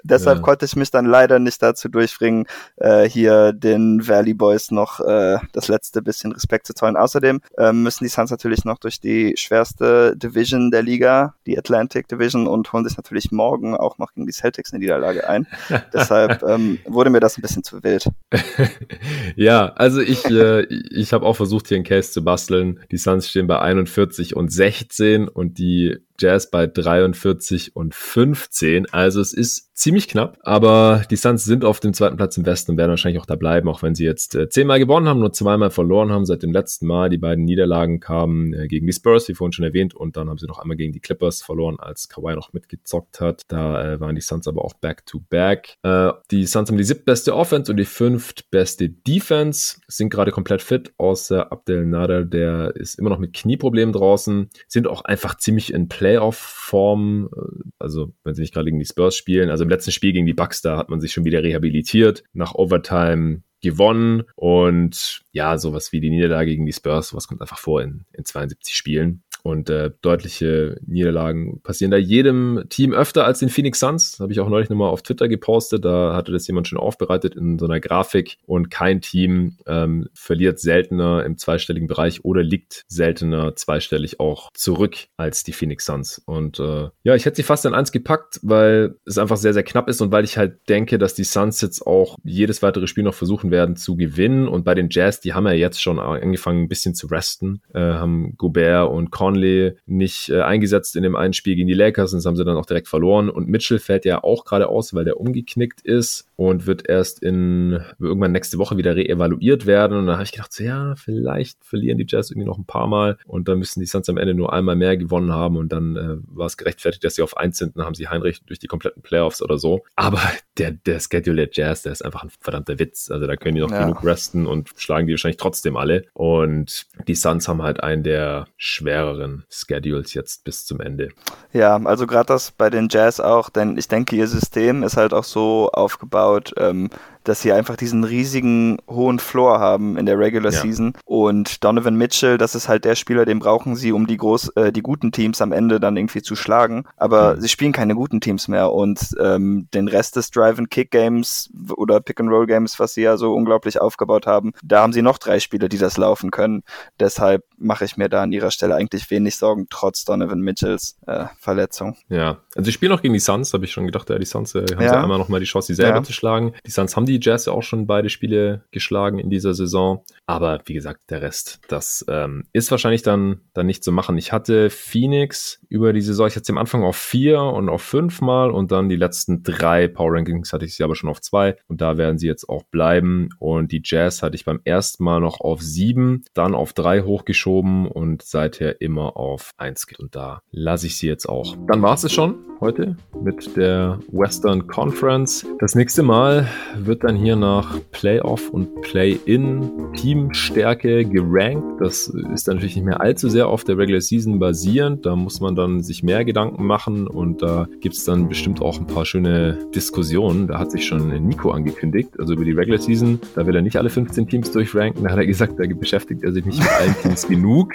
Deshalb ja. konnte ich mich dann leider nicht dazu durchbringen, äh, hier den Valley Boys noch äh, das letzte bisschen Respekt zu zollen. Außerdem äh, müssen die Suns natürlich noch durch die schwerste Division der Liga, die Atlantic Division, und holen sich natürlich morgen auch noch gegen die Celtics eine Niederlage ein. (laughs) Deshalb ähm, wurde mir das ein bisschen zu wild. (laughs) ja, also ich, äh, ich habe auch versucht, einen Case zu basteln. Die Suns stehen bei 41 und 16 und die Jazz bei 43 und 15. Also es ist ziemlich knapp, aber die Suns sind auf dem zweiten Platz im Westen und werden wahrscheinlich auch da bleiben, auch wenn sie jetzt äh, zehnmal gewonnen haben, nur zweimal verloren haben seit dem letzten Mal. Die beiden Niederlagen kamen äh, gegen die Spurs, wie vorhin schon erwähnt, und dann haben sie noch einmal gegen die Clippers verloren, als Kawhi noch mitgezockt hat. Da äh, waren die Suns aber auch back-to-back. Äh, die Suns haben die siebtbeste Offense und die fünftbeste Defense, sind gerade komplett fit, außer Abdel Nader, der ist immer noch mit Knieproblemen draußen, sind auch einfach ziemlich in Playoff-Form, äh, also wenn sie nicht gerade gegen die Spurs spielen, also im letzten Spiel gegen die Bucks, da hat man sich schon wieder rehabilitiert. Nach Overtime gewonnen und ja, sowas wie die Niederlage gegen die Spurs, sowas kommt einfach vor in, in 72 Spielen. Und äh, deutliche Niederlagen passieren da jedem Team öfter als den Phoenix Suns. Habe ich auch neulich nochmal auf Twitter gepostet. Da hatte das jemand schon aufbereitet in so einer Grafik. Und kein Team ähm, verliert seltener im zweistelligen Bereich oder liegt seltener zweistellig auch zurück als die Phoenix Suns. Und äh, ja, ich hätte sie fast an eins gepackt, weil es einfach sehr, sehr knapp ist und weil ich halt denke, dass die Suns jetzt auch jedes weitere Spiel noch versuchen werden zu gewinnen. Und bei den Jazz, die haben ja jetzt schon angefangen, ein bisschen zu resten, äh, haben Gobert und Con Conley nicht äh, eingesetzt in dem einen Spiel gegen die Lakers und das haben sie dann auch direkt verloren. Und Mitchell fällt ja auch gerade aus, weil der umgeknickt ist und wird erst in irgendwann nächste Woche wieder reevaluiert werden. Und da habe ich gedacht, so, ja, vielleicht verlieren die Jazz irgendwie noch ein paar Mal und dann müssen die Suns am Ende nur einmal mehr gewonnen haben und dann äh, war es gerechtfertigt, dass sie auf eins sind. Dann haben sie Heinrich durch die kompletten Playoffs oder so. Aber der, der Schedule der Jazz, der ist einfach ein verdammter Witz. Also da können die noch ja. genug resten und schlagen die wahrscheinlich trotzdem alle. Und die Suns haben halt einen der schwereren Schedules jetzt bis zum Ende. Ja, also gerade das bei den Jazz auch, denn ich denke, ihr System ist halt auch so aufgebaut, ähm, dass sie einfach diesen riesigen hohen Floor haben in der Regular ja. Season. Und Donovan Mitchell, das ist halt der Spieler, den brauchen sie, um die groß, äh, die guten Teams am Ende dann irgendwie zu schlagen. Aber mhm. sie spielen keine guten Teams mehr und ähm, den Rest des Drive-and-Kick-Games oder Pick-and-Roll-Games, was sie ja so unglaublich aufgebaut haben, da haben sie noch drei Spieler, die das laufen können. Deshalb mache ich mir da an ihrer Stelle eigentlich wenig Sorgen, trotz Donovan Mitchells äh, Verletzung. Ja, also sie spielen auch gegen die Suns, habe ich schon gedacht, ja, die Suns äh, haben ja. ja einmal nochmal die Chance, sie selber ja. zu schlagen. Die Suns haben die die Jazz ja auch schon beide Spiele geschlagen in dieser Saison. Aber wie gesagt, der Rest, das ähm, ist wahrscheinlich dann, dann nicht zu machen. Ich hatte Phoenix über die Saison, ich hatte sie am Anfang auf vier und auf fünf Mal und dann die letzten drei Power Rankings hatte ich sie aber schon auf zwei und da werden sie jetzt auch bleiben. Und die Jazz hatte ich beim ersten Mal noch auf sieben, dann auf drei hochgeschoben und seither immer auf eins. Und da lasse ich sie jetzt auch. Dann war es schon heute mit der Western Conference. Das nächste Mal wird dann hier nach Playoff und Play-In Teamstärke gerankt. Das ist dann natürlich nicht mehr allzu sehr auf der Regular Season basierend. Da muss man dann sich mehr Gedanken machen und da gibt es dann bestimmt auch ein paar schöne Diskussionen. Da hat sich schon Nico angekündigt, also über die Regular Season. Da will er nicht alle 15 Teams durchranken. Da hat er gesagt, da beschäftigt er sich nicht mit allen Teams genug.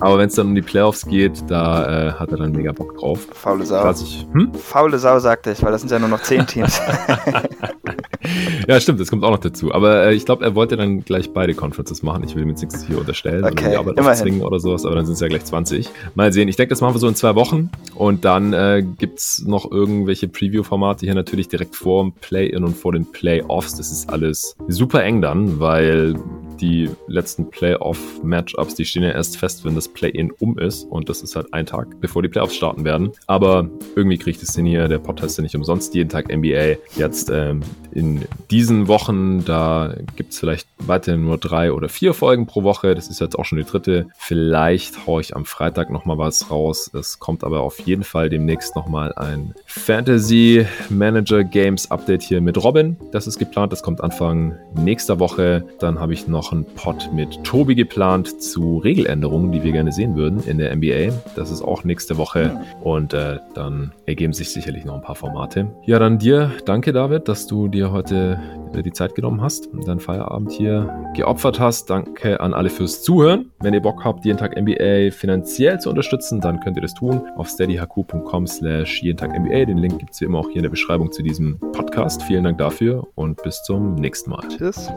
Aber wenn es dann um die Playoffs geht, da äh, hat er dann mega Bock drauf. Faule Sau. Ich, hm? Faule Sau, sagte ich, weil das sind ja nur noch 10 (laughs) Teams. (laughs) (laughs) ja, stimmt, das kommt auch noch dazu. Aber äh, ich glaube, er wollte dann gleich beide Conferences machen. Ich will ihm jetzt nichts hier unterstellen okay, oder die Arbeit zwingen oder sowas, aber dann sind es ja gleich 20. Mal sehen. Ich denke, das machen wir so in zwei Wochen. Und dann äh, gibt es noch irgendwelche Preview-Formate hier natürlich direkt vor dem Play-In und vor den Playoffs. Das ist alles super eng dann, weil die letzten Playoff-Matchups, die stehen ja erst fest, wenn das Play-In um ist. Und das ist halt ein Tag, bevor die Playoffs starten werden. Aber irgendwie kriegt es den hier, der Podcast ja nicht umsonst jeden Tag NBA. Jetzt ähm, in diesen Wochen, da gibt es vielleicht weiterhin nur drei oder vier Folgen pro Woche. Das ist jetzt auch schon die dritte. Vielleicht haue ich am Freitag nochmal was raus. Es kommt aber auf jeden Fall demnächst nochmal ein Fantasy Manager Games Update hier mit Robin. Das ist geplant. Das kommt Anfang nächster Woche. Dann habe ich noch einen Pod mit Tobi geplant zu Regeländerungen, die wir gerne sehen würden in der NBA. Das ist auch nächste Woche. Und äh, dann ergeben sich sicherlich noch ein paar Formate. Ja, dann dir danke, David, dass du dir heute die Zeit genommen hast und deinen Feierabend hier geopfert hast. Danke an alle fürs Zuhören. Wenn ihr Bock habt, jeden Tag NBA finanziell zu unterstützen, dann könnt ihr das tun auf steadyhq.com slash jeden Tag NBA. Den Link gibt es wie immer auch hier in der Beschreibung zu diesem Podcast. Vielen Dank dafür und bis zum nächsten Mal. Tschüss.